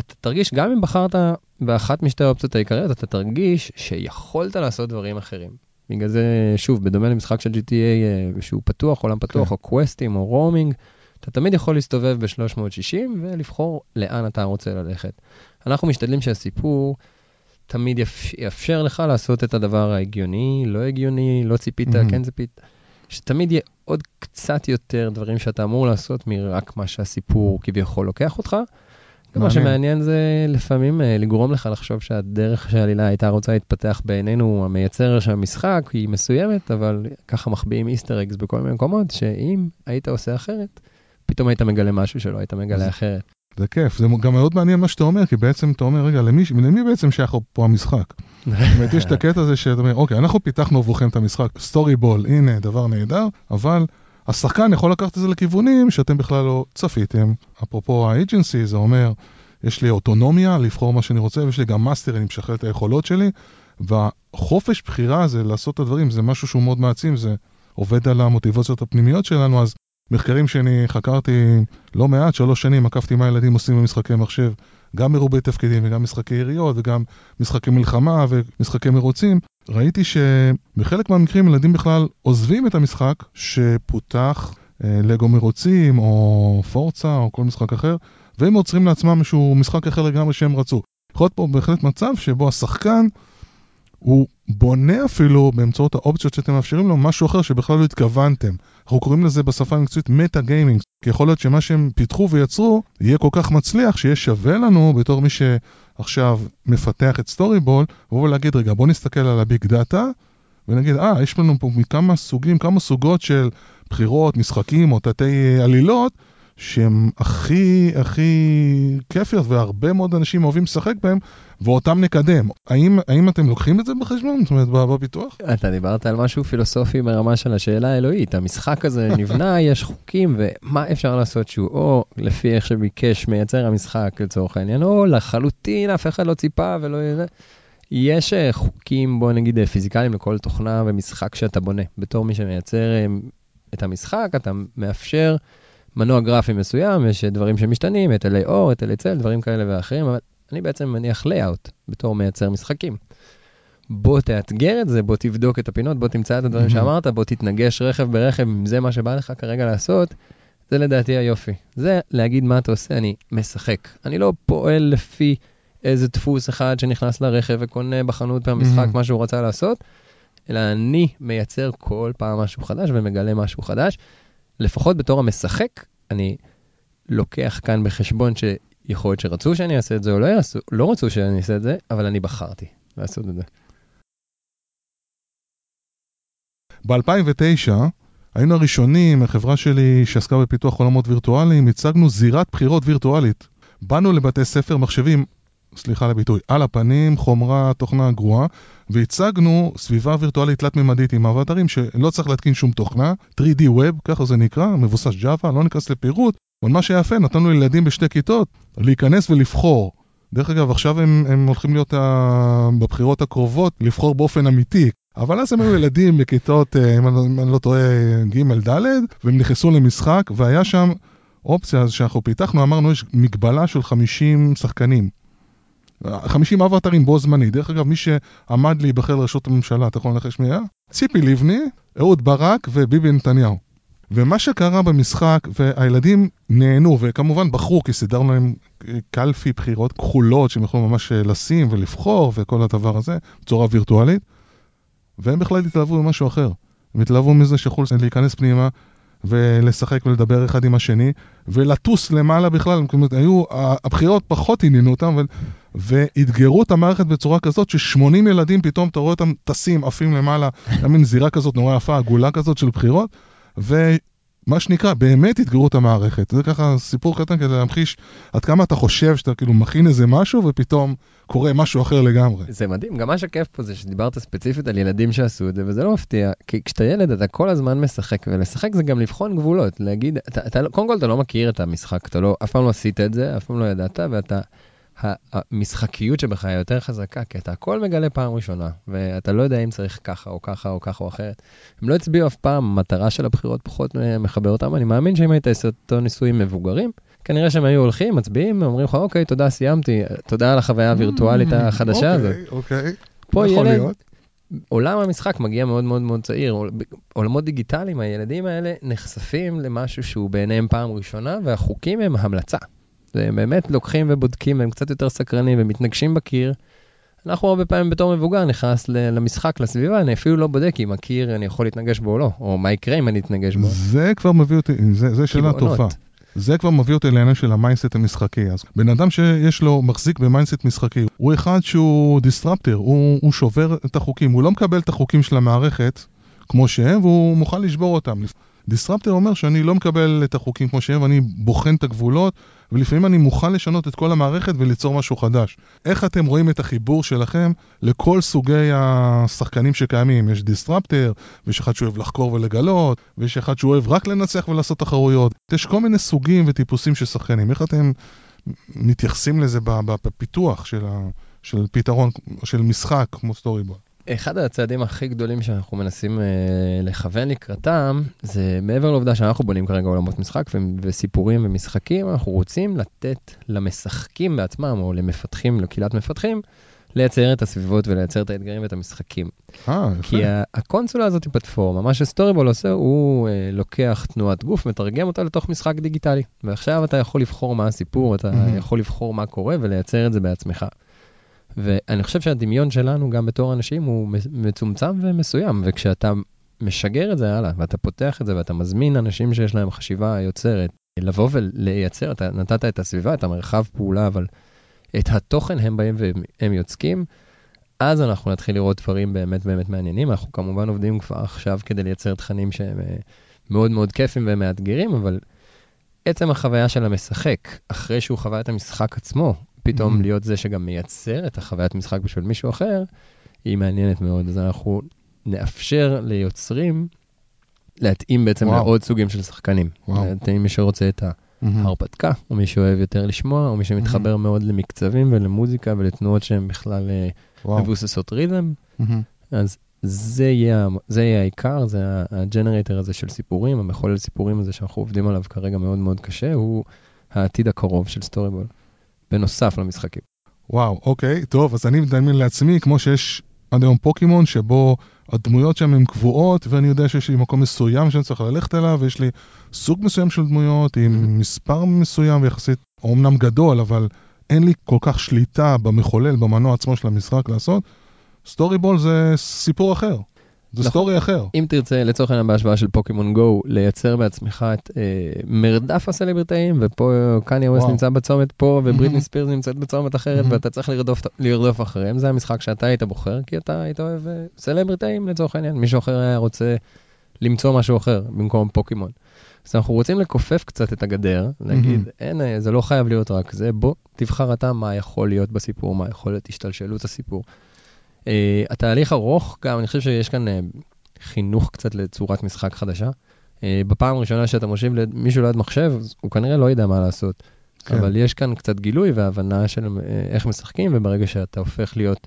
[SPEAKER 1] אתה תרגיש, גם אם בחרת באחת משתי האופציות העיקריות, אתה תרגיש שיכולת לעשות דברים אחרים. בגלל זה, שוב, בדומה למשחק של GTA אה, שהוא פתוח, עולם פתוח. כן. או קווסטים, או רומינג, אתה תמיד יכול להסתובב ב-360 ולבחור לאן אתה רוצה ללכת. אנחנו משתדלים שהסיפור תמיד יאפשר לך לעשות את הדבר ההגיוני, לא הגיוני, לא ציפית, mm-hmm. כן ציפית. שתמיד יהיה עוד קצת יותר דברים שאתה אמור לעשות מרק מה שהסיפור כביכול לוקח אותך. מה שמעניין זה לפעמים אה, לגרום לך לחשוב שהדרך שהעלילה הייתה רוצה להתפתח בעינינו, המייצר של המשחק, היא מסוימת, אבל ככה מחביאים איסטר אגס בכל מיני מקומות, שאם היית עושה אחרת, פתאום היית מגלה משהו שלא היית מגלה אחרת.
[SPEAKER 3] זה כיף, זה גם מאוד מעניין מה שאתה אומר, כי בעצם אתה אומר, רגע, למי, למי בעצם שייך פה המשחק? אומרת, יש את הקטע הזה שאתה אומר, אוקיי, אנחנו פיתחנו עבורכם את המשחק, Story Ball, הנה, דבר נהדר, אבל השחקן יכול לקחת את זה לכיוונים שאתם בכלל לא צפיתם. אפרופו ה agency, זה אומר, יש לי אוטונומיה לבחור מה שאני רוצה, ויש לי גם mastery, אני משחרר את היכולות שלי, והחופש בחירה הזה לעשות את הדברים, זה משהו שהוא מאוד מעצים, זה עובד על המוטיבציות הפנימיות שלנו, אז מחקרים שאני חקרתי לא מעט, שלוש שנים, עקבתי מה ילדים עושים במשחקי מחשב, גם מרובי תפקידים וגם משחקי יריות וגם משחקי מלחמה ומשחקי מרוצים. ראיתי שבחלק מהמקרים ילדים בכלל עוזבים את המשחק שפותח אה, לגו מרוצים או פורצה או כל משחק אחר, והם עוצרים לעצמם איזשהו משחק אחר לגמרי שהם רצו. יכול להיות פה בהחלט מצב שבו השחקן הוא בונה אפילו באמצעות האופציות שאתם מאפשרים לו משהו אחר שבכלל לא התכוונתם. אנחנו קוראים לזה בשפה המקצועית meta gaming, כי יכול להיות שמה שהם פיתחו ויצרו יהיה כל כך מצליח שיהיה שווה לנו בתור מי שעכשיו מפתח את Story Ball, לבוא ולהגיד רגע בוא נסתכל על ה big data ונגיד אה יש לנו פה מכמה סוגים, כמה סוגות של בחירות, משחקים או תתי עלילות שהן הכי הכי כיפיות והרבה מאוד אנשים אוהבים לשחק בהם ואותם נקדם. האם, האם אתם לוקחים את זה בחשבון? זאת אומרת, בפיתוח?
[SPEAKER 1] אתה דיברת על משהו פילוסופי ברמה של השאלה האלוהית. המשחק הזה <laughs> נבנה, יש חוקים, ומה אפשר לעשות שהוא או לפי איך שביקש מייצר המשחק לצורך העניין, או לחלוטין אף אחד לא ציפה ולא... יש אה, חוקים, בוא נגיד, פיזיקליים לכל תוכנה ומשחק שאתה בונה. בתור מי שמייצר אה, את המשחק, אתה מאפשר מנוע גרפי מסוים, יש דברים שמשתנים, היטלי אור, היטלי צל, דברים כאלה ואחרים, אבל אני בעצם מניח לייאאוט בתור מייצר משחקים. בוא תאתגר את זה, בוא תבדוק את הפינות, בוא תמצא את הדברים mm-hmm. שאמרת, בוא תתנגש רכב ברכב, אם זה מה שבא לך כרגע לעשות, זה לדעתי היופי. זה להגיד מה אתה עושה, אני משחק. אני לא פועל לפי איזה דפוס אחד שנכנס לרכב וקונה בחנות מהמשחק mm-hmm. מה שהוא רצה לעשות, אלא אני מייצר כל פעם משהו חדש ומגלה משהו חדש. לפחות בתור המשחק, אני לוקח כאן בחשבון שיכול להיות שרצו שאני אעשה את זה או לא, יעשו, לא רצו שאני אעשה את זה, אבל אני בחרתי לעשות את זה.
[SPEAKER 3] ב-2009 היינו הראשונים, החברה שלי שעסקה בפיתוח עולמות וירטואליים, הצגנו זירת בחירות וירטואלית. באנו לבתי ספר מחשבים סליחה על הביטוי, על הפנים, חומרה, תוכנה גרועה, והצגנו סביבה וירטואלית תלת-ממדית עם אבטרים שלא צריך להתקין שום תוכנה, 3D Web, ככה זה נקרא, מבוסס Java, לא ניכנס לפירוט, אבל מה שיפה, נתנו לילדים בשתי כיתות להיכנס ולבחור. דרך אגב, עכשיו הם, הם הולכים להיות ה... בבחירות הקרובות לבחור באופן אמיתי. אבל אז הם היו ילדים בכיתות, אה, אם אני לא טועה, ג' ד', והם נכנסו למשחק, והיה שם אופציה שאנחנו פיתחנו, אמרנו, יש מגבלה של 50 שחקנים. 50 אבטרים בו זמני. דרך אגב, מי שעמד להיבחר לראשות הממשלה, אתה יכול לנחש מי היה? ציפי לבני, אהוד ברק וביבי נתניהו. ומה שקרה במשחק, והילדים נהנו, וכמובן בחרו, כי סידרנו להם קלפי בחירות כחולות שהם יכולו ממש לשים ולבחור וכל הדבר הזה, בצורה וירטואלית, והם בכלל התלהבו ממשהו אחר. הם התלהבו מזה שיכולו להיכנס פנימה ולשחק ולדבר אחד עם השני, ולטוס למעלה בכלל, זאת אומרת, היו, הבחירות פחות עניינו אותם, אבל, ואתגרו את המערכת בצורה כזאת ש-80 ילדים פתאום, אתה רואה אותם טסים, עפים למעלה, היה מין זירה כזאת נורא יפה, עגולה כזאת של בחירות, ו... מה שנקרא, באמת אתגרו את המערכת. זה ככה סיפור קטן כדי להמחיש עד כמה אתה חושב שאתה כאילו מכין איזה משהו ופתאום קורה משהו אחר לגמרי.
[SPEAKER 1] זה מדהים, גם מה שכיף פה זה שדיברת ספציפית על ילדים שעשו את זה, וזה לא מפתיע, כי כשאתה ילד אתה כל הזמן משחק, ולשחק זה גם לבחון גבולות, להגיד, אתה, אתה, לא, קודם כל אתה לא מכיר את המשחק, אתה לא, אף פעם לא עשית את זה, אף פעם לא ידעת, ואתה... המשחקיות שבך היא יותר חזקה, כי אתה הכל מגלה פעם ראשונה, ואתה לא יודע אם צריך ככה או ככה או ככה או אחרת. הם לא הצביעו אף פעם, המטרה של הבחירות פחות מחבר אותם. אני מאמין שאם היית עושה אותו ניסויים מבוגרים, כנראה שהם היו הולכים, מצביעים, אומרים לך, אוקיי, תודה, סיימתי, תודה על החוויה הווירטואלית mm, החדשה הזאת.
[SPEAKER 3] אוקיי, אוקיי.
[SPEAKER 1] פה ילד, עולם המשחק מגיע מאוד מאוד מאוד צעיר, עולמות דיגיטליים, הילדים האלה נחשפים למשהו שהוא בעיניהם פעם ראשונה, והחוקים הם המלצה. הם באמת לוקחים ובודקים, הם קצת יותר סקרנים ומתנגשים בקיר. אנחנו הרבה פעמים בתור מבוגר נכנס למשחק, לסביבה, אני אפילו לא בודק אם הקיר אני יכול להתנגש בו או לא, או מה יקרה אם אני אתנגש בו.
[SPEAKER 3] זה כבר מביא אותי, זה, זה שאלה טובה. זה כבר מביא אותי לעניין של ה mindset המשחקי. אז בן אדם שיש לו, מחזיק ב mindset משחקי, הוא אחד שהוא disruptor, הוא, הוא שובר את החוקים, הוא לא מקבל את החוקים של המערכת כמו שהם, והוא מוכן לשבור אותם. disruptor אומר שאני לא מקבל את החוקים כמו שהם, ואני בוחן את הגבולות, ולפעמים אני מוכן לשנות את כל המערכת וליצור משהו חדש. איך אתם רואים את החיבור שלכם לכל סוגי השחקנים שקיימים? יש disruptor, ויש אחד שאוהב לחקור ולגלות, ויש אחד שאוהב רק לנצח ולעשות תחרויות. יש כל מיני סוגים וטיפוסים של שחקנים. איך אתם מתייחסים לזה בפיתוח של, ה... של פתרון, של משחק כמו Story Ball?
[SPEAKER 1] אחד הצעדים הכי גדולים שאנחנו מנסים אה, לכוון לקראתם, זה מעבר לעובדה שאנחנו בונים כרגע עולמות משחק וסיפורים ומשחקים, אנחנו רוצים לתת למשחקים בעצמם, או למפתחים, לקהילת מפתחים, לייצר את הסביבות ולייצר את האתגרים ואת המשחקים.
[SPEAKER 3] אה, יפה.
[SPEAKER 1] כי הקונסולה הזאת היא פלטפורמה, מה ש Story Ball עושה, הוא אה, לוקח תנועת גוף, מתרגם אותה לתוך משחק דיגיטלי. ועכשיו אתה יכול לבחור מה הסיפור, אתה mm-hmm. יכול לבחור מה קורה ולייצר את זה בעצמך. ואני חושב שהדמיון שלנו, גם בתור אנשים, הוא מצומצם ומסוים, וכשאתה משגר את זה הלאה, ואתה פותח את זה, ואתה מזמין אנשים שיש להם חשיבה יוצרת, לבוא ולייצר, אתה נתת את הסביבה, את המרחב פעולה, אבל את התוכן הם באים והם יוצקים, אז אנחנו נתחיל לראות דברים באמת באמת מעניינים. אנחנו כמובן עובדים כבר עכשיו כדי לייצר תכנים שהם אה, מאוד מאוד כיפים ומאתגרים, אבל עצם החוויה של המשחק, אחרי שהוא חווה את המשחק עצמו, פתאום mm-hmm. להיות זה שגם מייצר את החוויית משחק בשביל מישהו אחר, היא מעניינת מאוד. אז אנחנו נאפשר ליוצרים להתאים בעצם וואו. לעוד סוגים של שחקנים. וואו. להתאים מי שרוצה את ההרפתקה, או מי שאוהב יותר לשמוע, או מי שמתחבר mm-hmm. מאוד למקצבים ולמוזיקה ולתנועות שהן בכלל אה, וואו. מבוססות ריתם. Mm-hmm. אז זה יהיה, זה יהיה העיקר, זה הג'נרייטר הזה של סיפורים, המחולל סיפורים הזה שאנחנו עובדים עליו כרגע מאוד מאוד קשה, הוא העתיד הקרוב של Story Ball, בנוסף למשחקים.
[SPEAKER 3] וואו, אוקיי, טוב, אז אני מדמיין לעצמי, כמו שיש עד היום פוקימון, שבו הדמויות שם הן קבועות, ואני יודע שיש לי מקום מסוים שאני צריך ללכת אליו, ויש לי סוג מסוים של דמויות עם מספר מסוים ויחסית, אומנם גדול, אבל אין לי כל כך שליטה במחולל, במנוע עצמו של המשחק לעשות. Story Ball זה סיפור אחר. זה נכון. story אחר.
[SPEAKER 1] אם תרצה, לצורך העניין בהשוואה של Pokémon Go, לייצר בעצמך את אה, מרדף הסלבריטאים, ופה קניה ווסט נמצא בצומת פה, <laughs> ובריטני ספירס נמצאת בצומת אחרת, <laughs> ואתה צריך לרדוף, לרדוף אחריהם, זה המשחק שאתה היית בוחר, כי אתה היית אוהב אה, סלבריטאים לצורך העניין, מישהו אחר היה רוצה למצוא משהו אחר במקום פוקימון. אז אנחנו רוצים לכופף קצת את הגדר, להגיד. <laughs> אין, זה לא חייב להיות רק זה, בוא, תבחר אתה מה יכול להיות בסיפור, מה יכול להיות השתלשלות הסיפור. Uh, התהליך ארוך, גם אני חושב שיש כאן uh, חינוך קצת לצורת משחק חדשה. Uh, בפעם הראשונה שאתה מושיב למישהו ליד מחשב, הוא כנראה לא ידע מה לעשות. כן. אבל יש כאן קצת גילוי והבנה של uh, איך משחקים, וברגע שאתה הופך להיות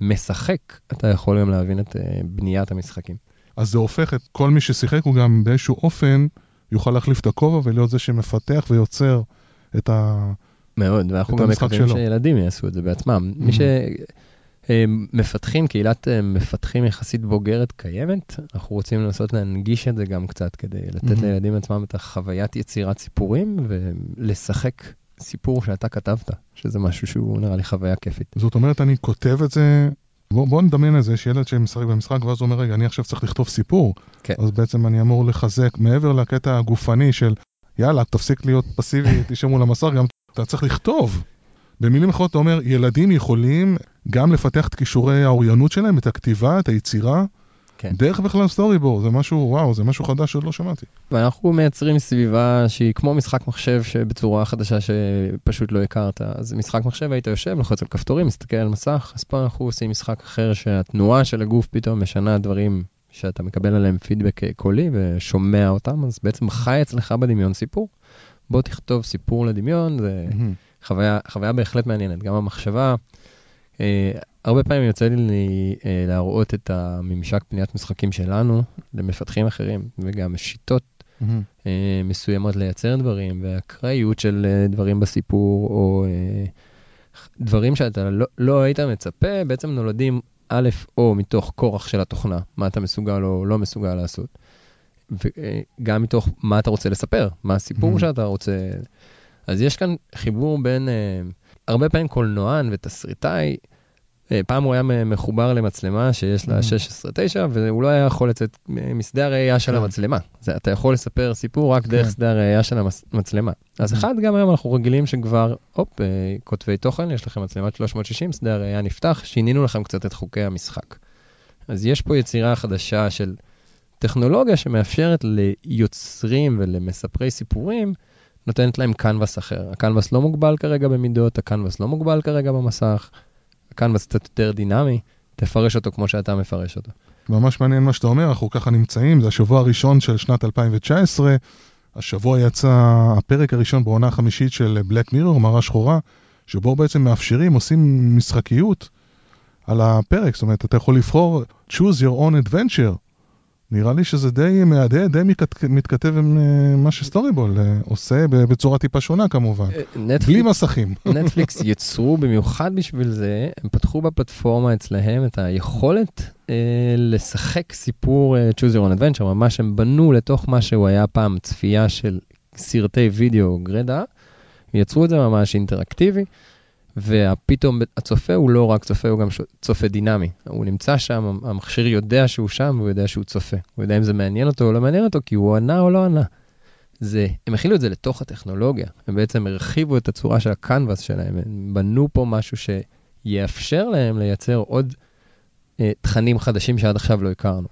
[SPEAKER 1] משחק, אתה יכול גם להבין את uh, בניית המשחקים.
[SPEAKER 3] אז זה הופך את כל מי ששיחק, הוא גם באיזשהו אופן יוכל להחליף את הכובע ולהיות זה שמפתח ויוצר את ה...
[SPEAKER 1] מאוד, ואנחנו גם מקווים שילדים יעשו את זה בעצמם. Mm-hmm. מי שמפתחים, קהילת אה, מפתחים יחסית בוגרת קיימת, אנחנו רוצים לנסות להנגיש את זה גם קצת כדי לתת mm-hmm. לילדים עצמם את החוויית יצירת סיפורים ולשחק סיפור שאתה כתבת, שזה משהו שהוא נראה לי חוויה כיפית.
[SPEAKER 3] זאת אומרת, אני כותב את זה בוא, בוא נדמיין את זה, יש ילד שמשחק במשחק, ואז הוא אומר, רגע, אני עכשיו צריך לכתוב סיפור. כן. אז בעצם אני אמור לחזק, מעבר לקטע הגופני של, יאללה, תפסיק להיות פסיבי, <laughs> תשב מול המסך, גם אתה צריך לכתוב. במילים אחרות, אתה אומר, ילדים יכולים גם לפתח את כישורי האוריינות שלהם, את הכתיבה, את היצירה, כן. דרך בכלל סטורי בורד, זה משהו, וואו, זה משהו חדש שעוד לא שמעתי.
[SPEAKER 1] ואנחנו מייצרים סביבה שהיא כמו משחק מחשב שבצורה חדשה שפשוט לא הכרת. אז משחק מחשב היית יושב, לוחץ על כפתורים, מסתכל על מסך, אז פה אנחנו עושים משחק אחר שהתנועה של הגוף פתאום משנה דברים שאתה מקבל עליהם פידבק קולי ושומע אותם, אז בעצם חי אצלך בדמיון סיפור. בוא תכתוב סיפור לדמיון, זה mm-hmm. חוויה, חוויה בהחלט מעניינת. גם המחשבה, אה, הרבה פעמים יוצא לי אה, להראות את הממשק פניית משחקים שלנו למפתחים אחרים, וגם שיטות mm-hmm. אה, מסוימות לייצר דברים, והאקראיות של אה, דברים בסיפור, או אה, דברים שאתה לא, לא היית מצפה, בעצם נולדים א', או מתוך כורח של התוכנה, מה אתה מסוגל או לא מסוגל לעשות, וגם מתוך מה אתה רוצה לספר, מה הסיפור mm-hmm. שאתה רוצה. אז יש כאן חיבור בין, אה, הרבה פעמים קולנוען ותסריטאי, אה, פעם הוא היה מחובר למצלמה שיש לה 16-9, mm. והוא לא היה יכול לצאת משדה הראייה של כן. המצלמה. זה, אתה יכול לספר סיפור רק דרך כן. שדה הראייה של המצלמה. אז mm. אחד, גם היום אנחנו רגילים שכבר, הופ, אה, כותבי תוכן, יש לכם מצלמת 360, שדה הראייה נפתח, שינינו לכם קצת את חוקי המשחק. אז יש פה יצירה חדשה של טכנולוגיה שמאפשרת ליוצרים ולמספרי סיפורים, נותנת להם קנבס אחר. הקנבס לא מוגבל כרגע במידות, הקנבס לא מוגבל כרגע במסך. הקנבס קצת יותר דינמי, תפרש אותו כמו שאתה מפרש אותו.
[SPEAKER 3] ממש מעניין מה שאתה אומר, אנחנו ככה נמצאים, זה השבוע הראשון של שנת 2019, השבוע יצא הפרק הראשון בעונה החמישית של בלק מירור, מראה שחורה, שבו בעצם מאפשרים, עושים משחקיות על הפרק, זאת אומרת, אתה יכול לבחור choose your own adventure. נראה לי שזה די מהדהד, די מתכתב עם אה, מה שסטוריבול אה, עושה בצורה טיפה שונה כמובן, נטפליקס, בלי מסכים. <laughs>
[SPEAKER 1] נטפליקס יצרו במיוחד בשביל זה, הם פתחו בפלטפורמה אצלהם את היכולת אה, לשחק סיפור אה, choose your own adventure, ממש הם בנו לתוך מה שהוא היה פעם צפייה של סרטי וידאו גרדה, יצרו את זה ממש אינטראקטיבי. ופתאום הצופה הוא לא רק צופה, הוא גם צופה דינמי. הוא נמצא שם, המכשיר יודע שהוא שם, והוא יודע שהוא צופה. הוא יודע אם זה מעניין אותו או לא מעניין אותו, כי הוא ענה או לא ענה. זה, הם הכילו את זה לתוך הטכנולוגיה, הם בעצם הרחיבו את הצורה של הקנבס שלהם, הם בנו פה משהו שיאפשר להם לייצר עוד אה, תכנים חדשים שעד עכשיו לא הכרנו.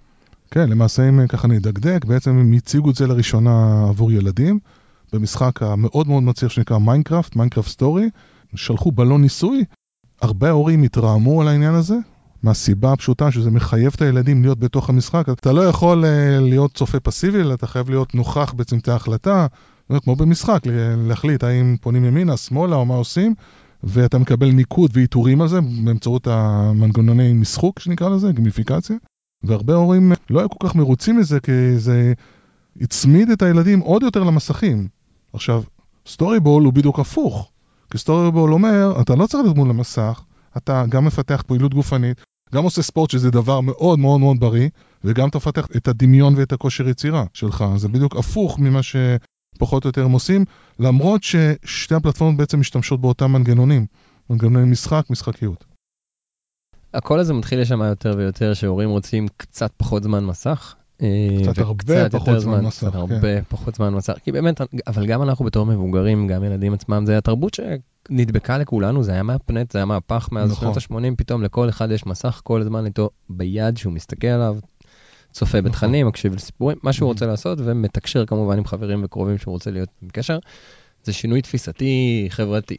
[SPEAKER 3] כן, למעשה אם ככה נדקדק, בעצם הם הציגו את זה לראשונה עבור ילדים, במשחק המאוד מאוד מצליח שנקרא Minecraft, Minecraft Story, שלחו בלון ניסוי, הרבה הורים התרעמו על העניין הזה, מהסיבה הפשוטה שזה מחייב את הילדים להיות בתוך המשחק. אתה לא יכול uh, להיות צופה פסיבי, אלא אתה חייב להיות נוכח בצמתי ההחלטה, כמו במשחק, להחליט האם פונים ימינה, שמאלה או מה עושים, ואתה מקבל ניקוד ועיטורים על זה באמצעות המנגנוני משחוק, שנקרא לזה, גיימיפיקציה. והרבה הורים לא היו כל כך מרוצים מזה, כי זה הצמיד את הילדים עוד יותר למסכים. עכשיו, Story Ball הוא בדיוק הפוך. כי Story Ball אומר, אתה לא צריך להיות מול המסך, אתה גם מפתח פעילות גופנית, גם עושה ספורט שזה דבר מאוד מאוד מאוד בריא, וגם אתה מפתח את הדמיון ואת הכושר יצירה שלך. זה בדיוק הפוך ממה שפחות או יותר הם עושים, למרות ששתי הפלטפורמות בעצם משתמשות באותם מנגנונים, מנגנוני משחק, משחקיות.
[SPEAKER 1] הקול הזה מתחיל לשמוע יותר ויותר שהורים רוצים קצת פחות זמן מסך.
[SPEAKER 3] אה, קצת הרבה פחות זמן מסך,
[SPEAKER 1] כן. הרבה פחות זמן מסך, כי באמת, אבל גם אנחנו בתור מבוגרים, גם ילדים עצמם, זה התרבות שנדבקה לכולנו, זה היה מהפנט, זה היה מהפך מאז נכון. שנות ה-80, פתאום לכל אחד יש מסך כל הזמן איתו ביד שהוא מסתכל עליו, צופה נכון. בתכנים, מקשיב לסיפורים, מה שהוא רוצה לעשות, ומתקשר כמובן עם חברים וקרובים שהוא רוצה להיות בקשר. זה שינוי תפיסתי חברתי.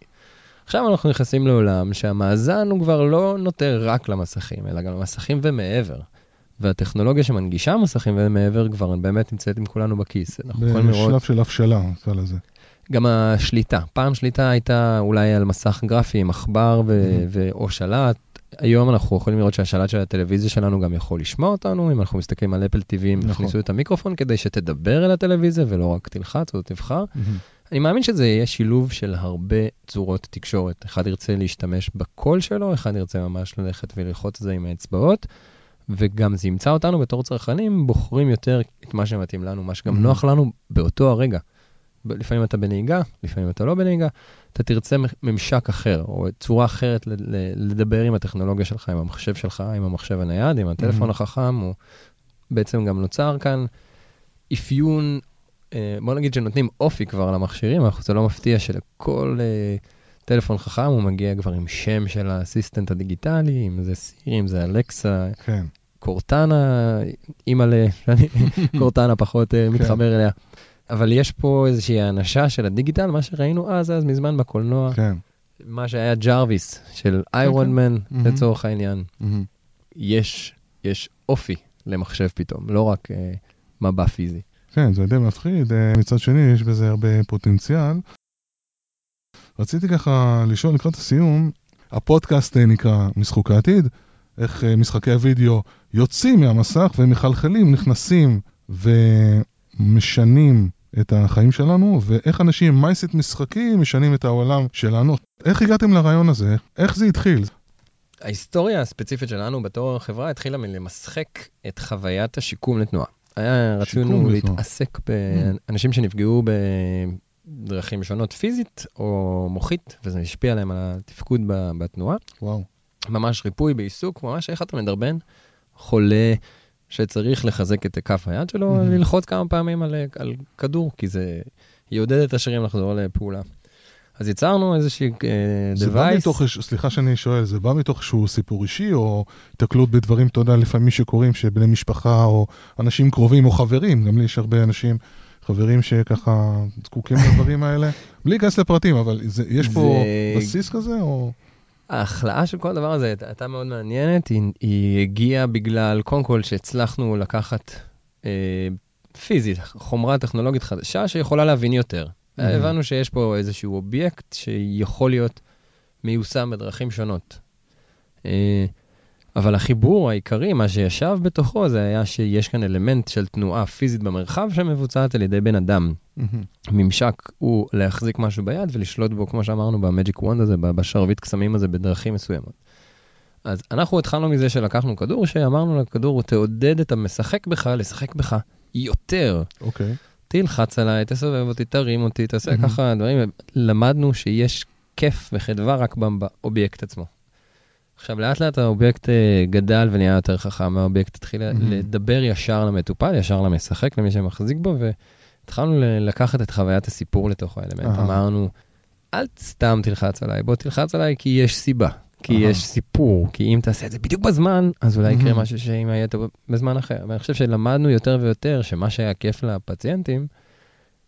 [SPEAKER 1] עכשיו אנחנו נכנסים לעולם שהמאזן הוא כבר לא נוטה רק למסכים, אלא גם למסכים ומעבר. והטכנולוגיה שמנגישה מסכים ומעבר כבר באמת נמצאת עם כולנו בכיס.
[SPEAKER 3] בשלב של הבשלה, נקרא לזה.
[SPEAKER 1] גם השליטה. פעם שליטה הייתה אולי על מסך גרפי עם עכבר או שלט. היום אנחנו יכולים לראות שהשלט של הטלוויזיה שלנו גם יכול לשמוע אותנו, אם אנחנו מסתכלים על אפל TV, הם. הכניסו את המיקרופון כדי שתדבר אל הטלוויזיה ולא רק תלחץ או תבחר. Mm-hmm. אני מאמין שזה יהיה שילוב של הרבה צורות תקשורת. אחד ירצה להשתמש בקול שלו, אחד ירצה ממש ללכת וללחוץ את זה עם האצבעות. וגם זה ימצא אותנו בתור צרכנים, בוחרים יותר את מה שמתאים לנו, מה שגם mm-hmm. נוח לנו באותו הרגע. לפעמים אתה בנהיגה, לפעמים אתה לא בנהיגה, אתה תרצה ממשק אחר, או צורה אחרת לדבר עם הטכנולוגיה שלך, עם המחשב שלך, עם המחשב הנייד, עם הטלפון mm-hmm. החכם, או בעצם גם נוצר כאן אפיון, אה, בוא נגיד שנותנים אופי כבר למכשירים, אבל זה לא מפתיע שלכל אה, טלפון חכם הוא מגיע כבר עם שם של האסיסטנט הדיגיטלי, אם זה סירי, אם זה אלקסה.
[SPEAKER 3] כן.
[SPEAKER 1] קורטנה, אימא'לה, <laughs> קורטנה פחות אה, כן. מתחבר אליה. אבל יש פה איזושהי האנשה של ה digital, מה שראינו אז, אז מזמן בקולנוע.
[SPEAKER 3] כן.
[SPEAKER 1] מה שהיה Jarvis של Iron Man, כן. לצורך העניין. יש, יש אופי למחשב פתאום, לא רק uh, מבע פיזי.
[SPEAKER 3] כן, זה די מפחיד. Uh, מצד שני, יש בזה הרבה פוטנציאל. רציתי ככה לשאול לקראת הסיום, הפודקאסט נקרא משחוק העתיד, איך משחקי הוידאו יוצאים מהמסך ומחלחלים, נכנסים ומשנים את החיים שלנו, ואיך אנשים עם מייסט משחקים משנים את העולם שלנו. איך הגעתם לרעיון הזה? איך זה התחיל?
[SPEAKER 1] ההיסטוריה הספציפית שלנו בתור חברה התחילה מלמשחק את חוויית השיקום לתנועה. היה רצינו להתעסק באנשים שנפגעו בדרכים שונות פיזית או מוחית, וזה השפיע עליהם על התפקוד בתנועה.
[SPEAKER 3] וואו.
[SPEAKER 1] ממש ריפוי בעיסוק, ממש איך אתה מדרבן חולה שצריך לחזק את כף היד שלו, mm-hmm. ללחוץ כמה פעמים על, על כדור, כי זה יעודד את השרירים לחזור לפעולה. אז יצרנו איזושהי uh,
[SPEAKER 3] זה device. בא מתוך, סליחה שאני שואל, זה בא מתוך שהוא סיפור אישי, או התקלות בדברים, אתה יודע, לפעמים שקורים, שבני משפחה, או אנשים קרובים, או חברים, גם לי יש הרבה אנשים, חברים שככה זקוקים לדברים האלה, בלי להיכנס לפרטים, אבל זה, יש פה זה... בסיס כזה, או...
[SPEAKER 1] ההכלאה של כל הדבר הזה הייתה מאוד מעניינת, היא, היא הגיעה בגלל, קודם כל, שהצלחנו לקחת אה, פיזית, חומרה טכנולוגית חדשה שיכולה להבין יותר. Mm-hmm. הבנו שיש פה איזשהו אובייקט שיכול להיות מיושם בדרכים שונות. אה, אבל החיבור העיקרי, מה שישב בתוכו, זה היה שיש כאן אלמנט של תנועה פיזית במרחב שמבוצעת על ידי בן אדם. ממשק הוא להחזיק משהו ביד ולשלוט בו, כמו שאמרנו, במג'יק וונד הזה, בשרביט קסמים הזה, בדרכים מסוימות. אז אנחנו התחלנו מזה שלקחנו כדור, שאמרנו לכדור, תעודד את המשחק בך לשחק בך יותר.
[SPEAKER 3] אוקיי. Okay.
[SPEAKER 1] תלחץ עליי, תסובב אותי, תרים אותי, תעשה mm-hmm. ככה דברים. למדנו שיש כיף וחדווה רק באובייקט עצמו. עכשיו, לאט לאט האובייקט אה, גדל ונהיה יותר חכם, האובייקט התחיל. לדבר ישר למטופל, ישר למשחק, למי שמחזיק בו, והתחלנו לקחת את חוויית הסיפור לתוך האלמנט. אמרנו, אל סתם תלחץ עליי, בוא תלחץ עליי כי יש סיבה, כי. יש סיפור, כי אם תעשה את זה בדיוק בזמן, אז אולי יקרה. משהו שאם היה בזמן אחר. ואני חושב שלמדנו יותר ויותר שמה שהיה כיף לפציינטים,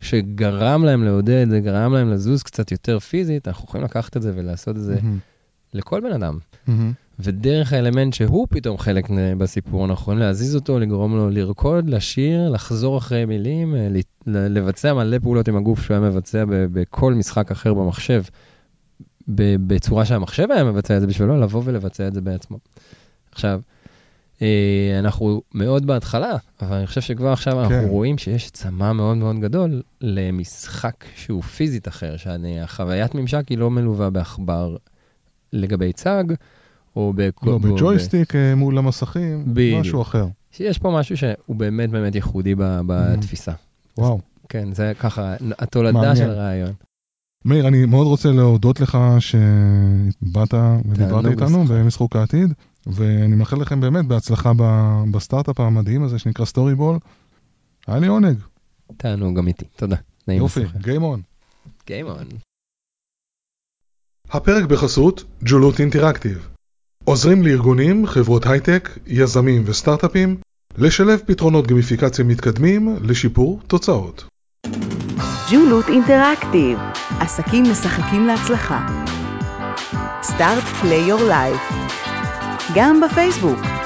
[SPEAKER 1] שגרם להם לעודד, זה גרם להם לזוז קצת יותר פיזית, אנחנו יכולים לקחת את זה ולעשות את זה. לכל בן אדם. Mm-hmm. ודרך האלמנט שהוא פתאום חלק בסיפור, אנחנו יכולים להזיז אותו, לגרום לו לרקוד, לשיר, לחזור אחרי מילים, אה, לבצע מלא פעולות עם הגוף שהוא היה מבצע בכל משחק אחר במחשב, בצורה שהמחשב היה מבצע את זה בשבילו, לבוא ולבצע את זה בעצמו. עכשיו, אה, אנחנו מאוד בהתחלה, אבל אני חושב שכבר עכשיו כן. אנחנו רואים שיש צמא מאוד מאוד גדול למשחק שהוא פיזית אחר, שהחוויית ממשק היא לא מלווה בעכבר לגבי צג, או בכל...
[SPEAKER 3] לא, בג'ויסטיק ב... אה, מול המסכים, בדיוק. משהו אחר.
[SPEAKER 1] שיש פה משהו שהוא באמת באמת ייחודי בתפיסה.
[SPEAKER 3] וואו. אז,
[SPEAKER 1] כן, זה ככה, התולדה של הרעיון.
[SPEAKER 3] מאיר, אני מאוד רוצה להודות לך שבאת ודיברת איתנו במשחוק העתיד. ואני מאחל לכם באמת בהצלחה בסטארט-אפ המדהים הזה שנקרא StoryBall. היה לי עונג.
[SPEAKER 1] תענוג גם איתי, תודה.
[SPEAKER 3] יופי, Game On. הפרק בחסות ג'ולות Interactive. עוזרים לארגונים, חברות הייטק, יזמים וסטארט-אפים לשלב פתרונות גמיפיקציה מתקדמים לשיפור תוצאות.
[SPEAKER 2] ג'ולות Interactive, עסקים משחקים להצלחה. סטארט פליי יור לייף גם בפייסבוק.